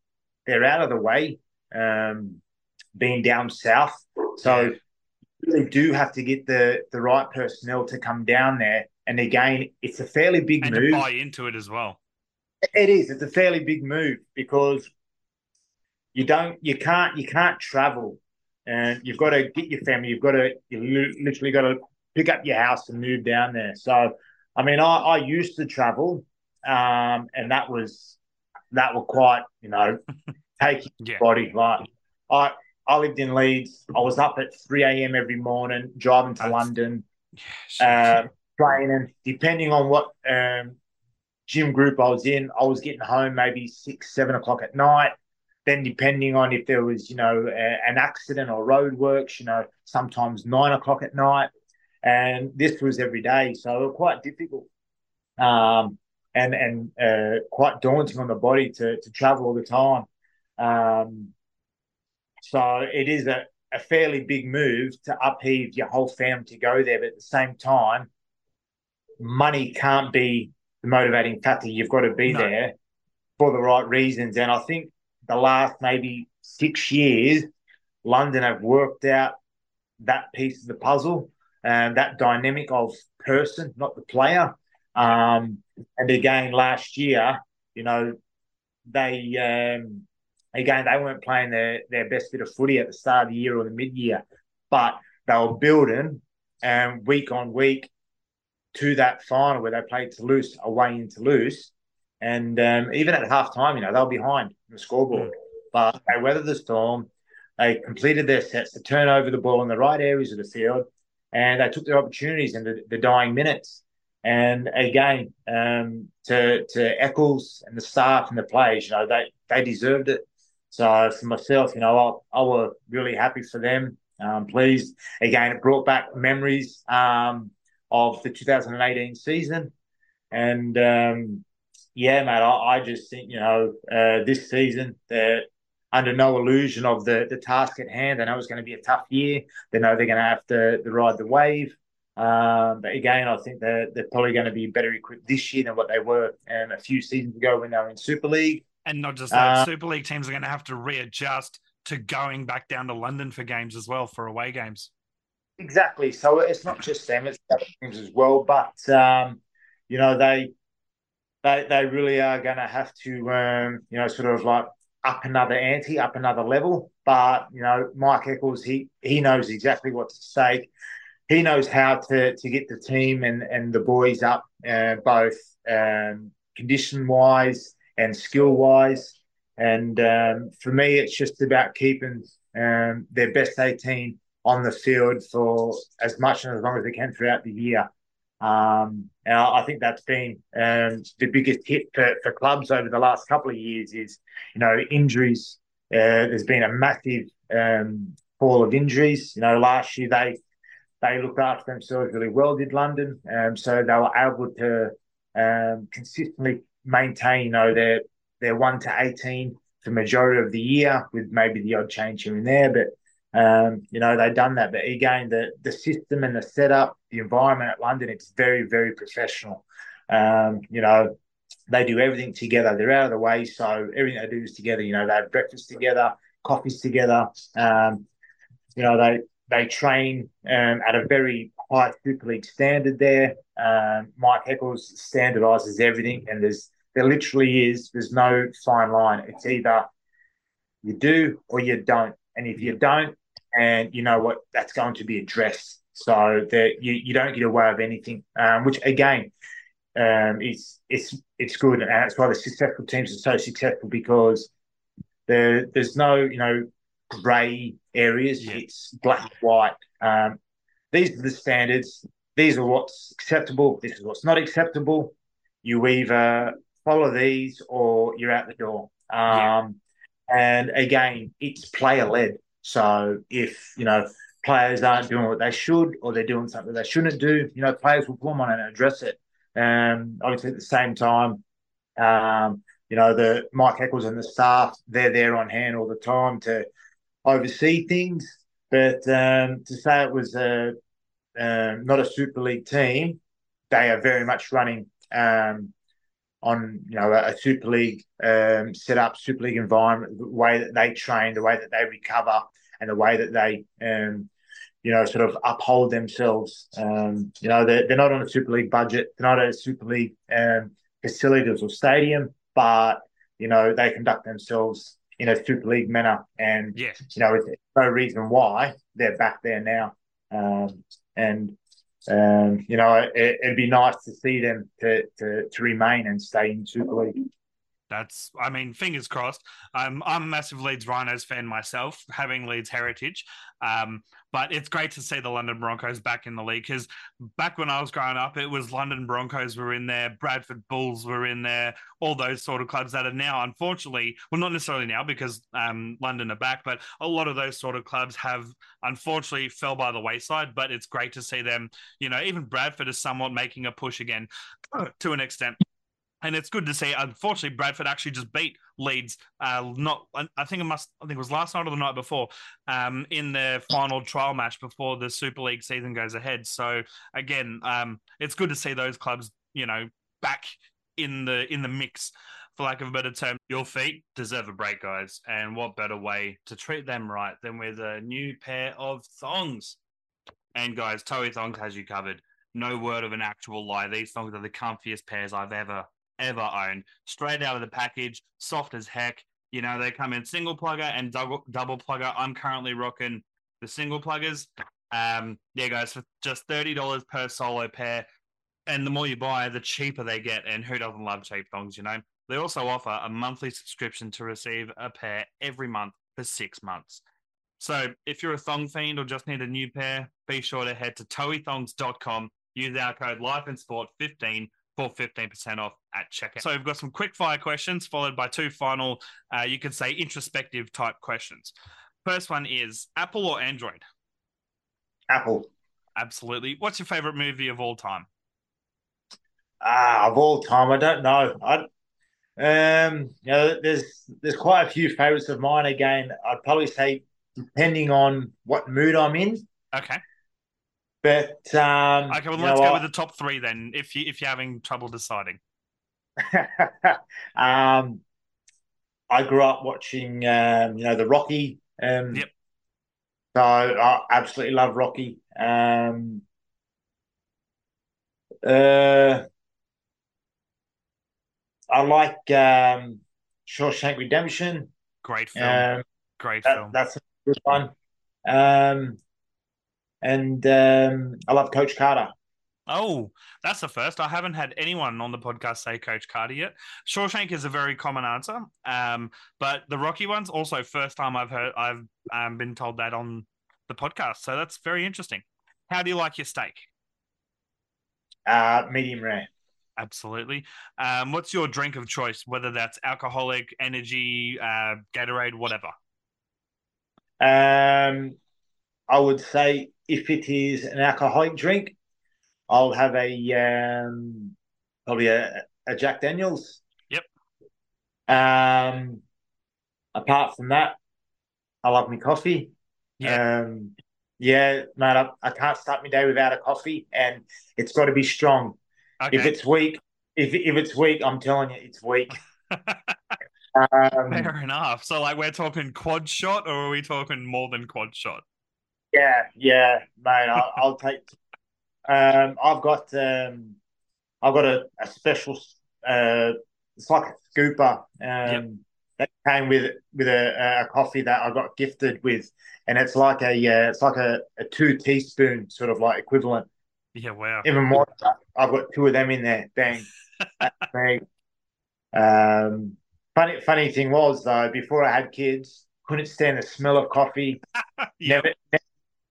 they're out of the way, um, being down south. So they do have to get the the right personnel to come down there. And again, it's a fairly big And move. to buy into it as well. It is. It's a fairly big move because you don't, you can't, you can't travel, and you've got to get your family. You've got to, you literally got to pick up your house and move down there. So, I mean, I, I used to travel, um, and that was that were quite, you know, taking Yeah. body. Like I, I lived in Leeds. I was up at three a.m. every morning, driving to That's- London Yeah. uh, training. Depending on what um, gym group I was in, I was getting home maybe six, seven o'clock at night. then depending on if there was, you know, a, an accident or roadworks, you know, sometimes nine o'clock at night, and this was every day, so quite difficult, um, and and uh, quite daunting on the body to to travel all the time. Um, so it is a, a fairly big move to upheave your whole family to go there, but at the same time, money can't be the motivating factor. You've got to be no. there for the right reasons. And I think the last maybe six years, London have worked out that piece of the puzzle and that dynamic of person, not the player. Um, and again, last year, you know, they um, again they weren't playing their their best bit of footy at the start of the year or the mid year, but they were building and um, week on week to that final where they played Toulouse away in Toulouse. And um, even at half time, you know, they were behind the scoreboard. But they weathered the storm. They completed their sets to turn over the ball in the right areas of the field. And they took their opportunities in the, the dying minutes. And again, um, to to Eccles and the staff and the players, you know, they they deserved it. So for myself, you know, I, I was really happy for them. Um, pleased. Again, it brought back memories. Um, of the 2018 season. And um, yeah, mate, I, I, just think, you know, uh, this season, they're under no illusion of the, the task at hand. They know it's going to be a tough year. They know they're going to have to, to ride the wave. Um, but again, I think they're, they're probably going to be better equipped this year than what they were um, a few seasons ago when they were in Super League. And not just that, uh, Super League teams are going to have to readjust to going back down to London for games as well, for away games. Exactly. So it's not just them; it's other teams as well. But um, you know, they they they really are going to have to um, you know sort of like up another ante, up another level. But you know, Mike Eccles, he he knows exactly what's at stake. He knows how to to get the team and and the boys up, uh, both um, condition wise and skill wise. And um, for me, it's just about keeping um, their best eighteen on the field for as much and as long as they can throughout the year. Um, and I, think that's been um, the biggest hit for, for clubs over the last couple of years is, you know, injuries. Uh, there's been a massive um, fall of injuries. You know, last year they they looked after themselves really well, did London. Um, so they were able to um, consistently maintain, you know, their their one to eighteen for majority of the year, with maybe the odd change here and there. But um, you know, they've done that. But again, the the system and the setup, the environment at London, it's very, very professional. Um, you know, they do everything together. They're out of the way, so everything they do is together. You know, they have breakfast together, coffees together. Um, you know, they they train um, at a very high Super League standard there. Um, Mike Eccles standardizes everything, and there's there literally is there's no fine line. It's either you do or you don't. And if you don't, and you know what, that's going to be addressed so that you, you don't get away with anything, um, which again, um, it's it's it's good, and that's why the successful teams are so successful because there there's no you know grey areas. Yeah. It's black and white. Um, these are the standards. These are what's acceptable. This is what's not acceptable. You either follow these or you're out the door. Um, yeah. And again, it's player led. So if, you know, players aren't doing what they should or they're doing something they shouldn't do, you know, players will come on and address it. Um, obviously, at the same time, um, you know, the Mike Eccles and the staff, they're there on hand all the time to oversee things. But um, to say it was a, um, not a Super League team, they are very much running um, on you know a, Super League um, setup, Super League environment, the way that they train, the way that they recover, and the way that they um, you know sort of uphold themselves. Um, you know they're, they're not on a Super League budget, they're not at a Super League um, facilities or stadium, but you know they conduct themselves in a Super League manner, and yes. you know it's no reason why they're back there now. Um, and um, you know, it, would be nice to see them to, to, to remain and stay in Super League. That's, I mean, fingers crossed. I'm, I'm a massive Leeds Rhinos fan myself, having Leeds heritage. Um, but it's great to see the London Broncos back in the league because back when I was growing up, it was London Broncos were in there, Bradford Bulls were in there, all those sort of clubs that are now, unfortunately, well, not necessarily now because um, London are back, but a lot of those sort of clubs have unfortunately fell by the wayside. But it's great to see them, you know, even Bradford is somewhat making a push again to an extent and it's good to see. Unfortunately, Bradford actually just beat Leeds. Uh, not, I think it must. I think it was last night or the night before, um, in their final trial match before the Super League season goes ahead. So again, um, it's good to see those clubs, you know, back in the in the mix, for lack of a better term. Your feet deserve a break, guys, and what better way to treat them right than with a new pair of thongs? And guys, Toei Thongs has you covered. No word of an actual lie. These thongs are the comfiest pairs I've ever ever owned. Straight out of the package, soft as heck. You know, they come in single plugger and double, double plugger. I'm currently rocking the single pluggers. Um, yeah, guys, for just $30 per solo pair. And the more you buy, the cheaper they get. And who doesn't love cheap thongs, you know? They also offer a monthly subscription to receive a pair every month for six months. So if you're a thong fiend or just need a new pair, be sure to head to toeithongs.com, use our code Life and Sport 15 for 15% off at checkout. So we've got some quick fire questions followed by two final, uh, you could say introspective type questions. First one is Apple or Android? Apple. Absolutely. What's your favorite movie of all time? Ah, of all time, I don't know. I um, you know, there's there's quite a few favorites of mine. Again, I'd probably say depending on what mood I'm in. Okay. But um, okay, well, let's go with the top three then. If you if you're having trouble deciding, um, I grew up watching um, you know the Rocky. Um, yep. So I absolutely love Rocky. Um, uh, I like um, Shawshank Redemption. Great film. Um, Great that, film. That's a good one. Um, and um, I love Coach Carter. Oh, that's the first. I haven't had anyone on the podcast say Coach Carter yet. Shawshank is a very common answer, um, but the Rocky one's also first time I've heard. I've um, been told that on the podcast, so that's very interesting. How do you like your steak? Uh, medium rare. Absolutely. Um, what's your drink of choice? Whether that's alcoholic, energy, uh, Gatorade, whatever. Um, I would say if it is an alcoholic drink, I'll have a um, probably a, a Jack Daniels. Yep. Um, apart from that, I love my coffee. Yeah. Um, yeah, man, I, I can't start my day without a coffee, and it's got to be strong. Okay. If it's weak, if if it's weak, I'm telling you, it's weak. um, Fair enough. So, like, we're talking quad shot, or are we talking more than quad shot? Yeah, yeah, mate. I'll, I'll take. Um, I've got um, I've got a, a special. Uh, it's like a scooper. Um, that came with with a, a coffee that I got gifted with, and it's like a uh, it's like a, a two teaspoon sort of like equivalent. Yeah, wow. Even more. I've got two of them in there. Bang. um, funny funny thing was though, before I had kids, couldn't stand the smell of coffee. Yep. Never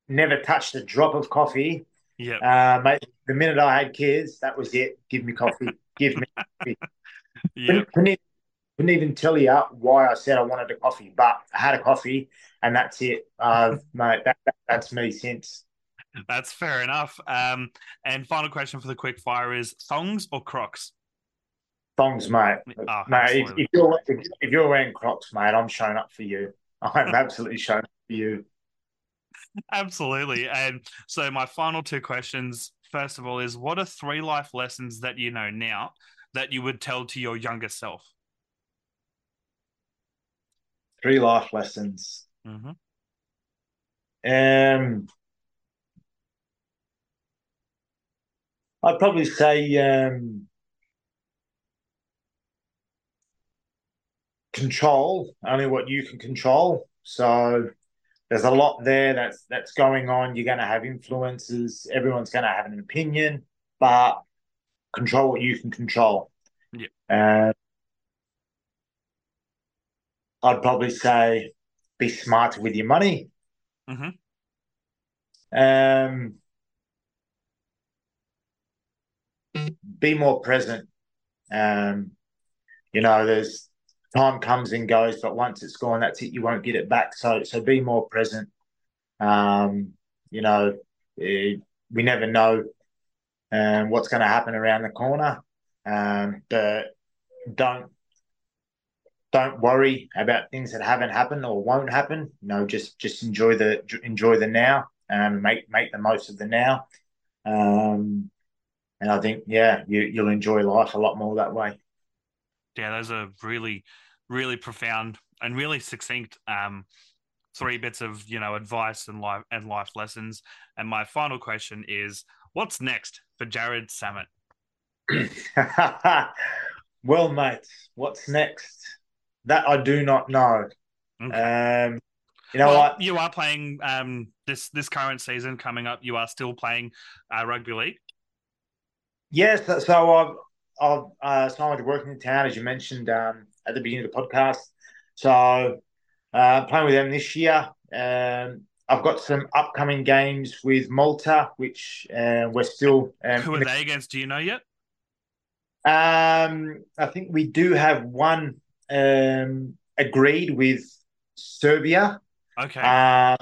never touched a drop of coffee. Yeah. Uh, mate, the minute I had kids, that was it. Give me coffee. Give me coffee. Yeah. Couldn't, couldn't, even, couldn't even tell you why I said I wanted a coffee, but I had a coffee and that's it. Uh, mate, that, that, that's me since. That's fair enough. Um, and final question for the quick fire is thongs or Crocs? Thongs, mate. Oh, mate, if, if you're if, if you're wearing Crocs, mate, I'm showing up for you. I'm absolutely showing up for you. Absolutely. And so, my final two questions first of all, is what are three life lessons that you know now that you would tell to your younger self? Three life lessons. Mm-hmm. Um, I'd probably say um, control only what you can control. So there's a lot there that's that's going on. You're going to have influences. Everyone's going to have an opinion, but control what you can control. Yeah. Uh, I'd probably say be smarter with your money. Mm-hmm. Um, be more present. Um, you know, there's time comes and goes, but once it's gone, that's it. You won't get it back. So, so be more present. Um, you know, it, we never know um, what's going to happen around the corner, um, but don't don't worry about things that haven't happened or won't happen. You know, just just enjoy the enjoy the now and make make the most of the now. Um, and I think, yeah, you, you'll enjoy life a lot more that way. Yeah, those are really, really profound and really succinct um, three bits of you know advice and life and life lessons. And my final question is, what's next for Jarrod Sammut? well, mate, what's next? That I do not know. Okay. Um, you know well, what? You are playing um, this this current season coming up. You are still playing uh, rugby league. Yes, so I've I've uh, started Workington, as you mentioned um, at the beginning of the podcast. So uh, playing with them this year. Um, I've got some upcoming games with Malta, which uh, we're still. Um, Who are they against? Do you know yet? Um, I think we do have one um, agreed with Serbia. Okay. Uh,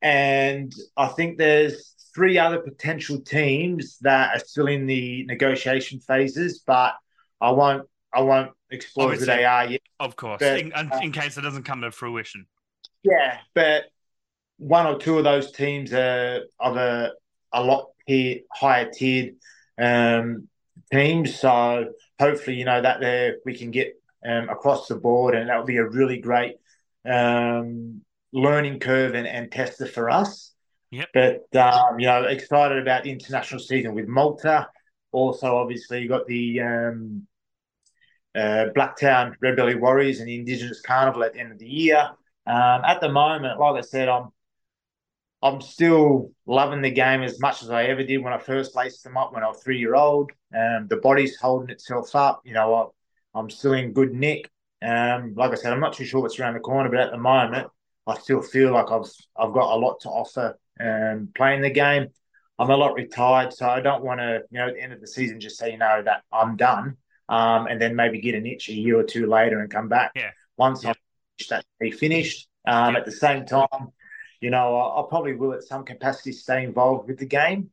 and I think there's three other potential teams that are still in the negotiation phases, but I won't I won't explore who they are yet. Of course, but, in, uh, in, case it doesn't come to fruition. Yeah, but one or two of those teams are of a a lot tier, higher tiered um, teams. So hopefully, you know that there we can get um, across the board, and that will be a really great um, learning curve and, and tester for us. Yep. But um, you know, excited about the international season with Malta. Also, obviously, you got the um, uh, Blacktown Red Belly Warriors and the Indigenous Carnival at the end of the year. Um, at the moment, like I said, I'm I'm still loving the game as much as I ever did when I first laced them up when I was three year old. Um, the body's holding itself up. You know, I, am still in good nick. Um, like I said, I'm not too sure what's around the corner, but at the moment, I still feel like I've I've got a lot to offer um, playing the game. I'm a lot retired, so I don't want to, you know, at the end of the season, just say, you know, that I'm done, um, and then maybe get an itch a year or two later and come back. Yeah. Once yeah. I'm be finished. Um, yeah. At the same time, you know, I, I, probably will at some capacity stay involved with the game,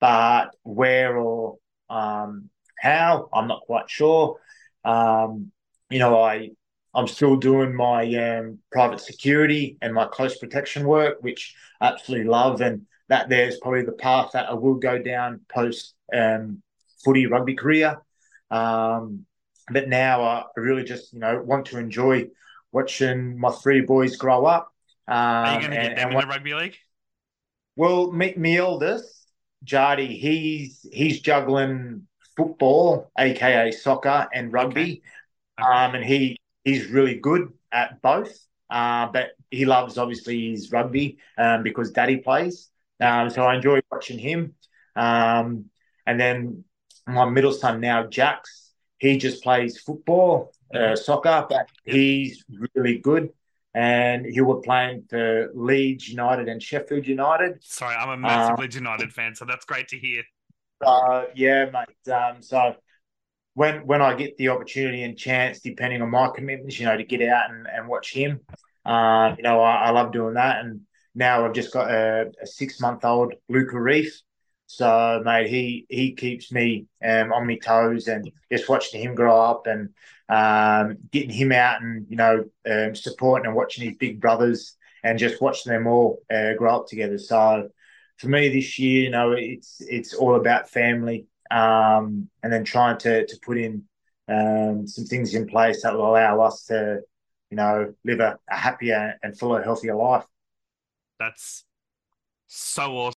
but where or um, how, I'm not quite sure. Um, you know, I I'm still doing my um, private security and my close protection work, which I absolutely love. And that there's probably the path that I will go down post um, footy rugby career. Um, but now I really just, you know, want to enjoy watching my three boys grow up. Are you going to get them in the rugby league? Well, me, me eldest, Jardy, he's he's juggling football, aka soccer, and rugby. Okay. Okay. Um, and he he's really good at both. Uh, but he loves obviously his rugby um, because daddy plays. Um, so I enjoy watching him. Um, and then my middle son now, Jax, he just plays football, uh, soccer, but he's really good. And he was playing for Leeds United and Sheffield United. Sorry, I'm a massive uh, Leeds United fan, so that's great to hear. Uh, yeah, mate. Um, so when when I get the opportunity and chance, depending on my commitments, you know, to get out and, and watch him, uh, you know, I, I, love doing that. And now I've just got a, a six month old Luca Reef. So, mate, he he keeps me um, on my toes and just watching him grow up and um, getting him out and you know um, supporting and watching his big brothers and just watching them all uh, grow up together. So, for me this year, you know, it's it's all about family um, and then trying to to put in um, some things in place that will allow us to, you know, live a, a happier and fuller, healthier life. That's so awesome.